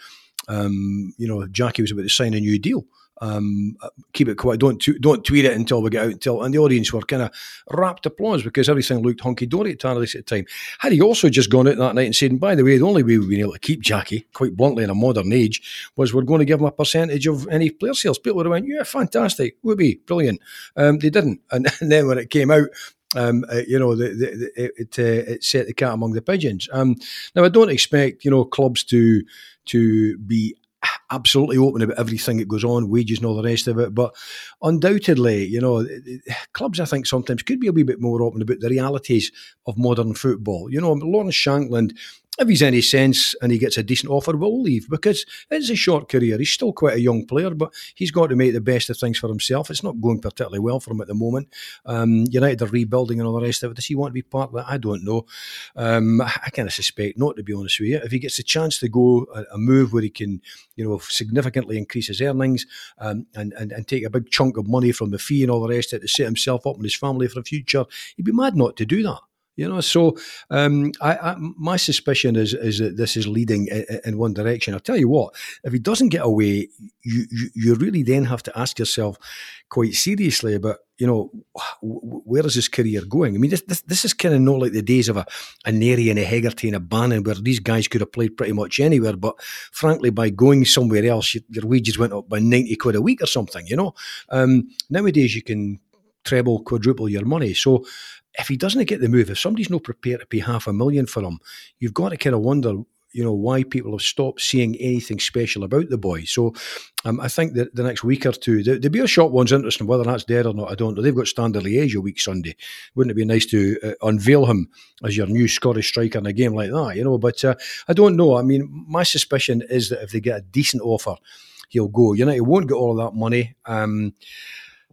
um, you know Jackie was about to sign a new deal. Um, keep it quiet. Don't don't tweet it until we get out. Until and the audience were kind of rapt applause because everything looked hunky dory at Tannadice at the time. Had he also just gone out that night and said, "By the way, the only way we've been able to keep Jackie, quite bluntly, in a modern age, was we're going to give him a percentage of any player sales." People would have went, "Yeah, fantastic, would be brilliant." Um, they didn't, and, and, then when it came out. Um, uh, you know, the, the, the, it, uh, it set the cat among the pigeons. Um, now, I don't expect you know clubs to to be absolutely open about everything that goes on, wages and all the rest of it. But undoubtedly, you know, clubs I think sometimes could be a wee bit more open about the realities of modern football. You know, Lawrence Shankland if he's any sense and he gets a decent offer, we'll leave because it's a short career. He's still quite a young player, but he's got to make the best of things for himself. It's not going particularly well for him at the moment. Um, United are rebuilding and all the rest of it. Does he want to be part of that? I don't know. Um, I kind of suspect not, to be honest with you. If he gets a chance to go a, a move where he can, you know, significantly increase his earnings um, and, and, and take a big chunk of money from the fee and all the rest of it to set himself up and his family for the future, he'd be mad not to do that. You know, so um, I, I, my suspicion is is that this is leading in, one direction. I'll tell you what: if he doesn't get away, you, you, you really then have to ask yourself quite seriously about you know where is his career going. I mean, this this, this is kind of not like the days of a, a Narey and a Hegarty and a Bannon where these guys could have played pretty much anywhere. But frankly, by going somewhere else, your, your wages went up by ninety quid a week or something. You know, um, nowadays you can treble, quadruple your money. So if he doesn't get the move, if somebody's not prepared to pay half a million for him, you've got to kind of wonder, you know, why people have stopped seeing anything special about the boy. So um, I think that the next week or two, the, the Beerschot one's interesting. Whether that's dead or not, I don't know. They've got Standard Liège a week Sunday. Wouldn't it be nice to uh, unveil him as your new Scottish striker in a game like that, you know? But uh, I don't know. I mean, my suspicion is that if they get a decent offer, he'll go. United won't get all of that money. Um,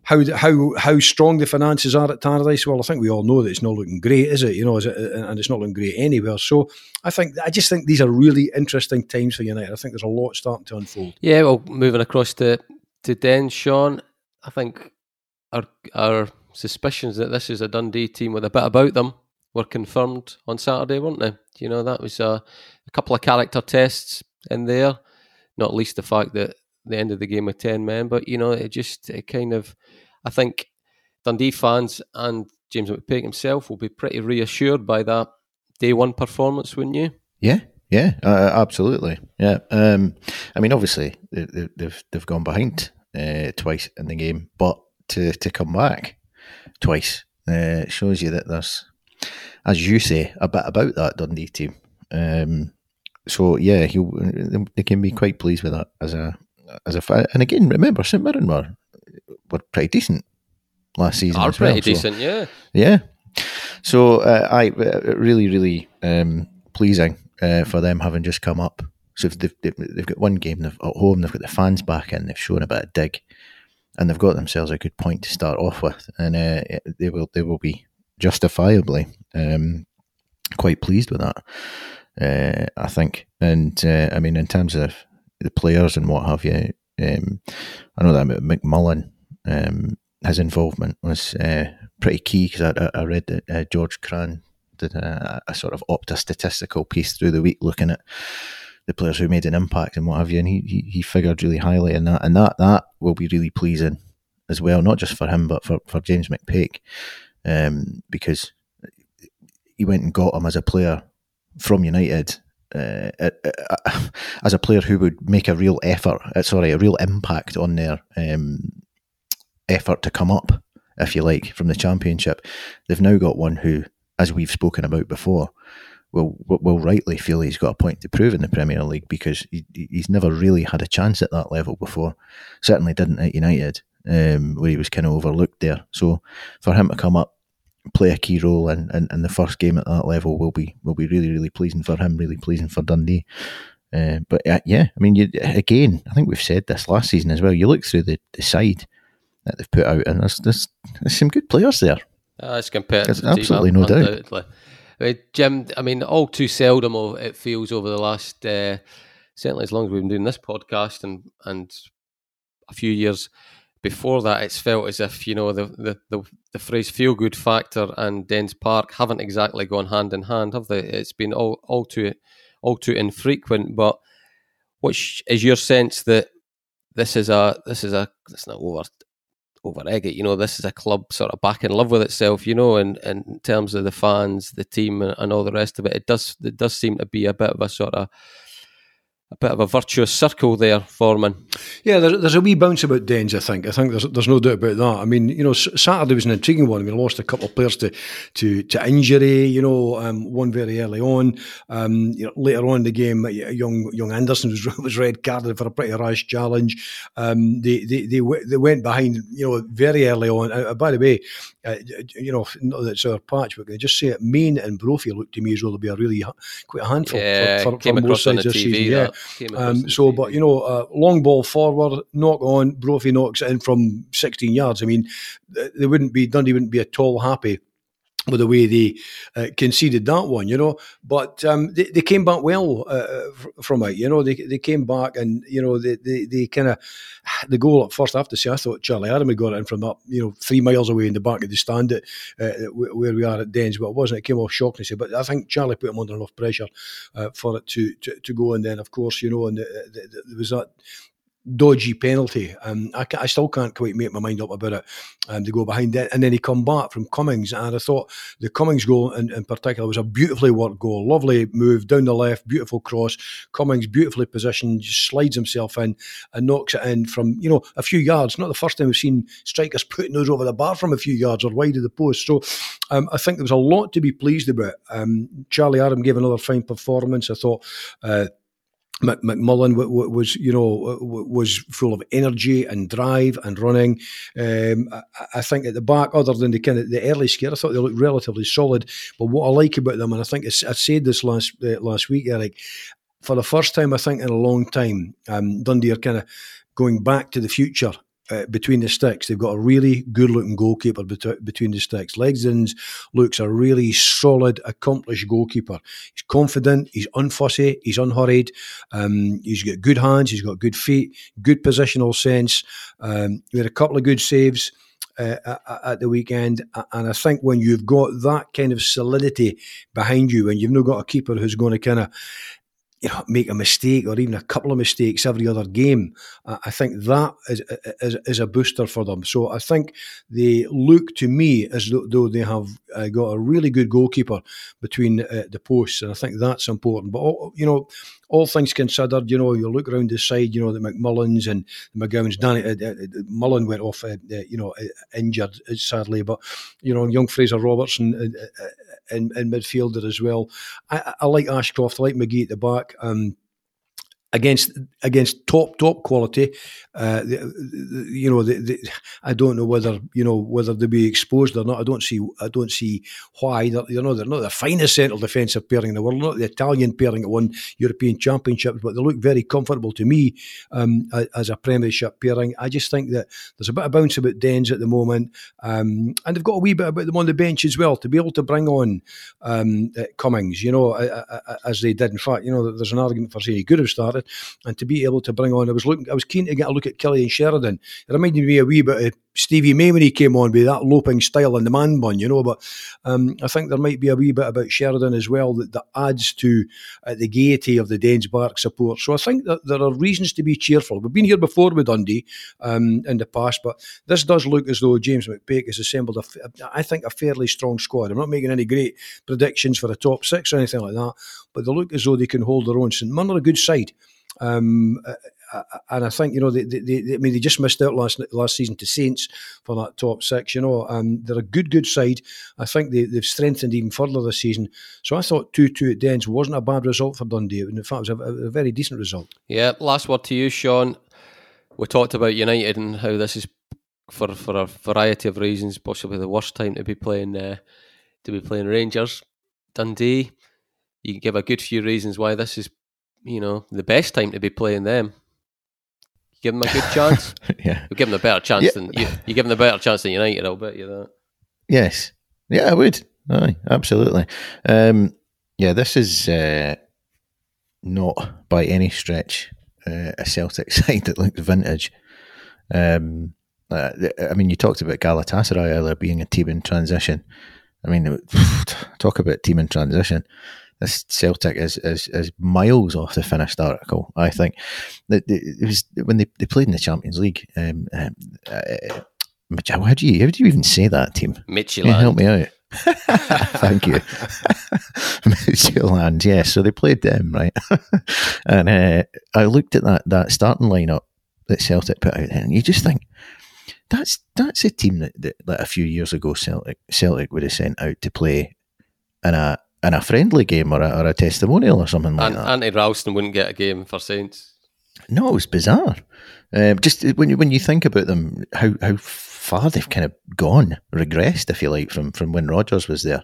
how how how strong the finances are at Tannadice. Well, I think we all know that it's not looking great, is it? You know, it, uh, uh, and it's not looking great anywhere. So I think I just think these are really interesting times for United. I think there's a lot starting to unfold. Yeah, well, moving across to to Den, Sean, I think our our suspicions that this is a Dundee team with a bit about them were confirmed on Saturday, weren't they? You know, that was a, a couple of character tests in there, not least the fact that the end of the game with 10 men. But, you know, it just it kind of, I think Dundee fans and James McPake himself will be pretty reassured by that day one performance, wouldn't you? Yeah, yeah, uh, absolutely. Yeah, um, I mean, obviously they, they've they've gone behind uh, twice in the game, but to to come back twice uh, shows you that there's, as you say, a bit about that Dundee team. Um, so yeah, he they can be quite pleased with that as a as a and again remember St Mirren were were pretty decent last season. Are pretty well, decent, so, yeah, yeah. So uh, I uh, really really um, pleasing uh, for them having just come up. So they've, they've, they've got one game at home, they've got the fans back in, they've shown a bit of dig, and they've got themselves a good point to start off with, and uh, they will they will be justifiably um, quite pleased with that. Uh, I think, and uh, I mean in terms of the players and what have you. Um, I know that McMullan, um, his involvement was uh, pretty key because I, I, read that uh, George Cran did a, a, sort of Opta statistical piece through the week looking at the players who made an impact and what have you, and he, he, he figured really highly in that, and that that will be really pleasing as well, not just for him but for, for James McPake, um, because he went and got him as a player from United. Uh, uh, as a player who would make a real effort, uh, sorry, a real impact on their um, effort to come up, if you like, from the championship. They've now got one who, as we've spoken about before, will will rightly feel he's got a point to prove in the Premier League because he, he's never really had a chance at that level before. Certainly didn't at United, um, where he was kind of overlooked there. So for him to come up, play a key role in, in, in, the first game at that level will be will be really really pleasing for him, really pleasing for Dundee. Uh, but uh, yeah, I mean, you, again, I think we've said this last season as well. You look through the, the side that they've put out, and there's there's, there's some good players there. Uh, it's competitive. There's absolutely no doubt. Mean, Jim, I mean, all too seldom it feels over the last, uh, certainly as long as we've been doing this podcast and and a few years before that, it's felt as if you know the the, the, the phrase "feel good factor" and Dens Park haven't exactly gone hand in hand, have they? It's been all all too all too infrequent. But which is your sense that this is a this is a it's not over over egg it. You know, this is a club sort of back in love with itself. You know, and, and in terms of the fans, the team, and, and all the rest of it, it does it does seem to be a bit of a sort of a bit of a virtuous circle there, Foreman. Yeah, there's, there's a wee bounce about Dens, I think. I think there's there's no doubt about that. I mean, you know, Saturday was an intriguing one. We lost a couple of players to to, to injury, you know, um, one very early on. Um, you know, later on in the game, young young Anderson was, was red carded for a pretty rash challenge. Um, they, they, they, they went behind, you know, very early on. Uh, by the way, uh, you know, not that it's our patch, but can I just say it, Main and Brophy looked to me as though they'll be a really quite a handful yeah, for, for, for most sides this season. Yeah. Um, so, but you know, uh, long ball forward, knock on, Brophy knocks it in from 16 yards. I mean, they wouldn't be Dundee wouldn't be at all happy with the way they uh, conceded that one, you know. But um, they, they came back well uh, from it, you know. They, they came back and, you know, they, they, they kind of, the goal at first, I have to say, I thought Charlie Adam had got it in from up, you know, three miles away in the back of the stand at, uh, where we are at Dens, but it wasn't. It came off shockingly. But I think Charlie put him under enough pressure uh, for it to, to, to, go. And then, of course, you know, and the, the, the, there was that dodgy penalty. Um, I, I, still can't quite make my mind up about it. Um, to go behind it, and then he come back from Cummings, and I thought the Cummings goal in, in particular was a beautifully worked goal, lovely move down the left, beautiful cross. Cummings beautifully positioned, just slides himself in and knocks it in from you know a few yards. Not the first time we've seen strikers putting those over the bar from a few yards or wide of the post. So um, I think there was a lot to be pleased about. Um, Charlie Adam gave another fine performance. I thought. Uh, McMullan was, you know, was full of energy and drive and running. Um, I think at the back, other than the kind of the early scare, I thought they looked relatively solid. But what I like about them, and I think I said this last uh, last week, Eric, for the first time I think in a long time, um, Dundee are kind of going back to the future uh, between the sticks. They've got a really good looking goalkeeper bet- between the sticks. Legzdins looks a really solid, accomplished goalkeeper. He's confident, he's unfussy, he's unhurried, um, he's got good hands, he's got good feet, good positional sense. Um, he had a couple of good saves. Uh, at the weekend. And I think when you've got that kind of solidity behind you, and you've not got a keeper who's going to kind of you know, make a mistake or even a couple of mistakes every other game. I think that is, is, is a booster for them. So I think they look to me as though they have uh, got a really good goalkeeper between uh, the posts, and I think that's important. But you know, all things considered, you know, you look around the side, you know, the McMullans and the McGowans. Danny uh, uh, uh Mullen went off, uh, you know, injured sadly, but you know, young Fraser Robertson in midfielder as well. I, I, like Ashcroft. I like McGhee at the back. Um, against against top top quality. Uh, the, the, you know, the, I don't know whether you know whether they be exposed or not. I don't see I don't see why. They're, you know, they're not the finest central defensive pairing in the world, not the Italian pairing that won European Championships, but they look very comfortable to me um, as a Premiership pairing. I just think that there's a bit of bounce about Dens at the moment, um, and they've got a wee bit about them on the bench as well to be able to bring on um, uh, Cummings. You know, as they did. In fact, you know, there's an argument for saying he could have started and to be able to bring on, I was looking, I was keen to get a look at Cillian Sheridan. It reminded me a wee bit of Stevie May when he came on with that loping style and the man bun, you know. But um, I think there might be a wee bit about Sheridan as well that, that adds to uh, the gaiety of the Dens Park support. So I think that there are reasons to be cheerful. We've been here before with Dundee um, in the past, but this does look as though James McPake has assembled, a, I think, a fairly strong squad. I'm not making any great predictions for a top six or anything like that, but they look as though they can hold their own. St Mirren are a good side. Um, uh, and I think you know they, they, they, I mean they just missed out last last season to Saints for that top six. You know, um, they're a good good side. I think they, they've strengthened even further this season. So I thought two two at Dens wasn't a bad result for Dundee. In fact, it was a, a very decent result. Yeah. Last word to you, Sean. We talked about United and how this is for for a variety of reasons possibly the worst time to be playing uh, to be playing Rangers. Dundee. You can give a good few reasons why this is you know, the best time to be playing them. Give them a good chance. yeah, you give them a better chance yeah. than you. You give them a better chance than United. I'll bet you that. Yes, yeah, I would. Aye, absolutely. Um, yeah, this is uh, not by any stretch uh, a Celtic side that looks vintage. Um, uh, I mean, you talked about Galatasaray earlier being a team in transition. I mean, talk about team in transition this Celtic is, is, is miles off the finished article. I think that it was when they, they played in the Champions League. Um, um, uh, how do you how do you even say that team? Midtjylland. Help me out. Thank you, Midtjylland. Yeah, so they played them right, and uh, I looked at that that starting lineup that Celtic put out, and you just think that's that's a team that, that, that a few years ago Celtic Celtic would have sent out to play in a in a friendly game or a, or a testimonial or something like and, that. Andy Ralston wouldn't get a game for Saints. No, it was bizarre. Um, just when you when you think about them, how how far they've kind of gone, regressed, if you like, from from when Rodgers was there,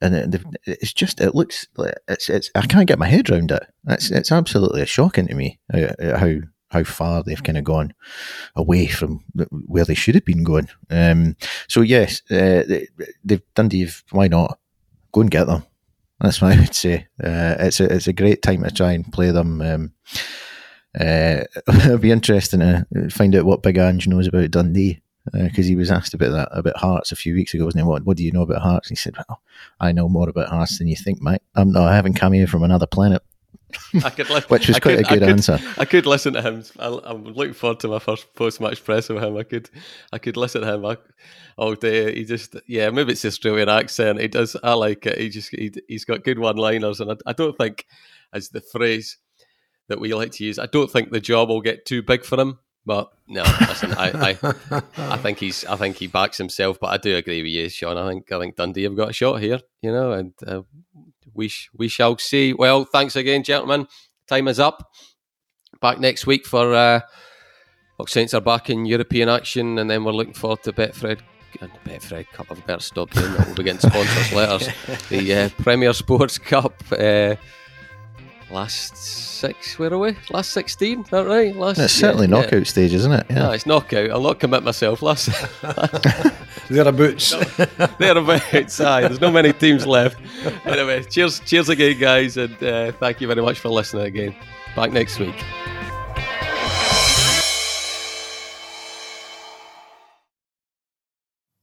and it's just it looks it's it's I can't get my head around it. It's it's absolutely shocking to me uh, how how far they've kind of gone away from where they should have been going. Um, so yes, uh, they, they've Dundee. Why not? Go and get them. That's what I would say. Uh, it's a it's a great time to try and play them. Um, uh, it'll be interesting to find out what Big Ange knows about Dundee because uh, he was asked about that about Hearts a few weeks ago, wasn't he? What What do you know about Hearts? He said, "Well, I know more about Hearts than you think, mate. I'm not. I haven't come here from another planet." I could li- which was quite could, a good I could, answer. I could listen to him. I, am looking forward to my first post-match press with him. I could, I could listen to him I, all day. He just, yeah, maybe it's Australian accent. He does. I like it. He just, he, has got good one-liners, and I, I don't think, as the phrase that we like to use, I don't think the job will get too big for him. But no, listen, I, I, I think he's, I think he backs himself. But I do agree with you, Sean. I think, I think Dundee have got a shot here, you know, and uh, we sh- we shall see. Well, thanks again, gentlemen. Time is up. Back next week for uh, Saints are back in European action, and then we're looking forward to Betfred. And Betfred Cup, I've better stop doing that. We'll be getting sponsors letters. The uh, Premier Sports Cup. Uh, last six, where are we? Last 16, is that right? Last, it's certainly yeah, knockout yeah. stage, isn't it? Yeah, no, it's knockout. I'll not commit myself. Last Thereabouts. Thereabouts, aye. There's not many teams left. Anyway, cheers, cheers again, guys, and uh, thank you very much for listening again. Back next week.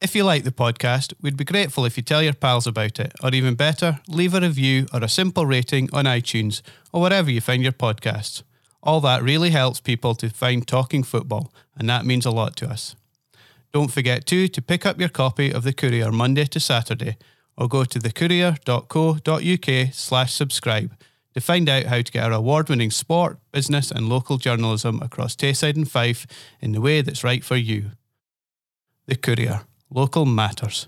If you like the podcast, we'd be grateful if you tell your pals about it, or even better, leave a review or a simple rating on iTunes or wherever you find your podcasts. All that really helps people to find Talking Football, and that means a lot to us. Don't forget too to pick up your copy of The Courier Monday to Saturday, or go to thecourier.co.uk slash subscribe to find out how to get our award-winning sport, business and local journalism across Tayside and Fife in the way that's right for you. The Courier. Local matters.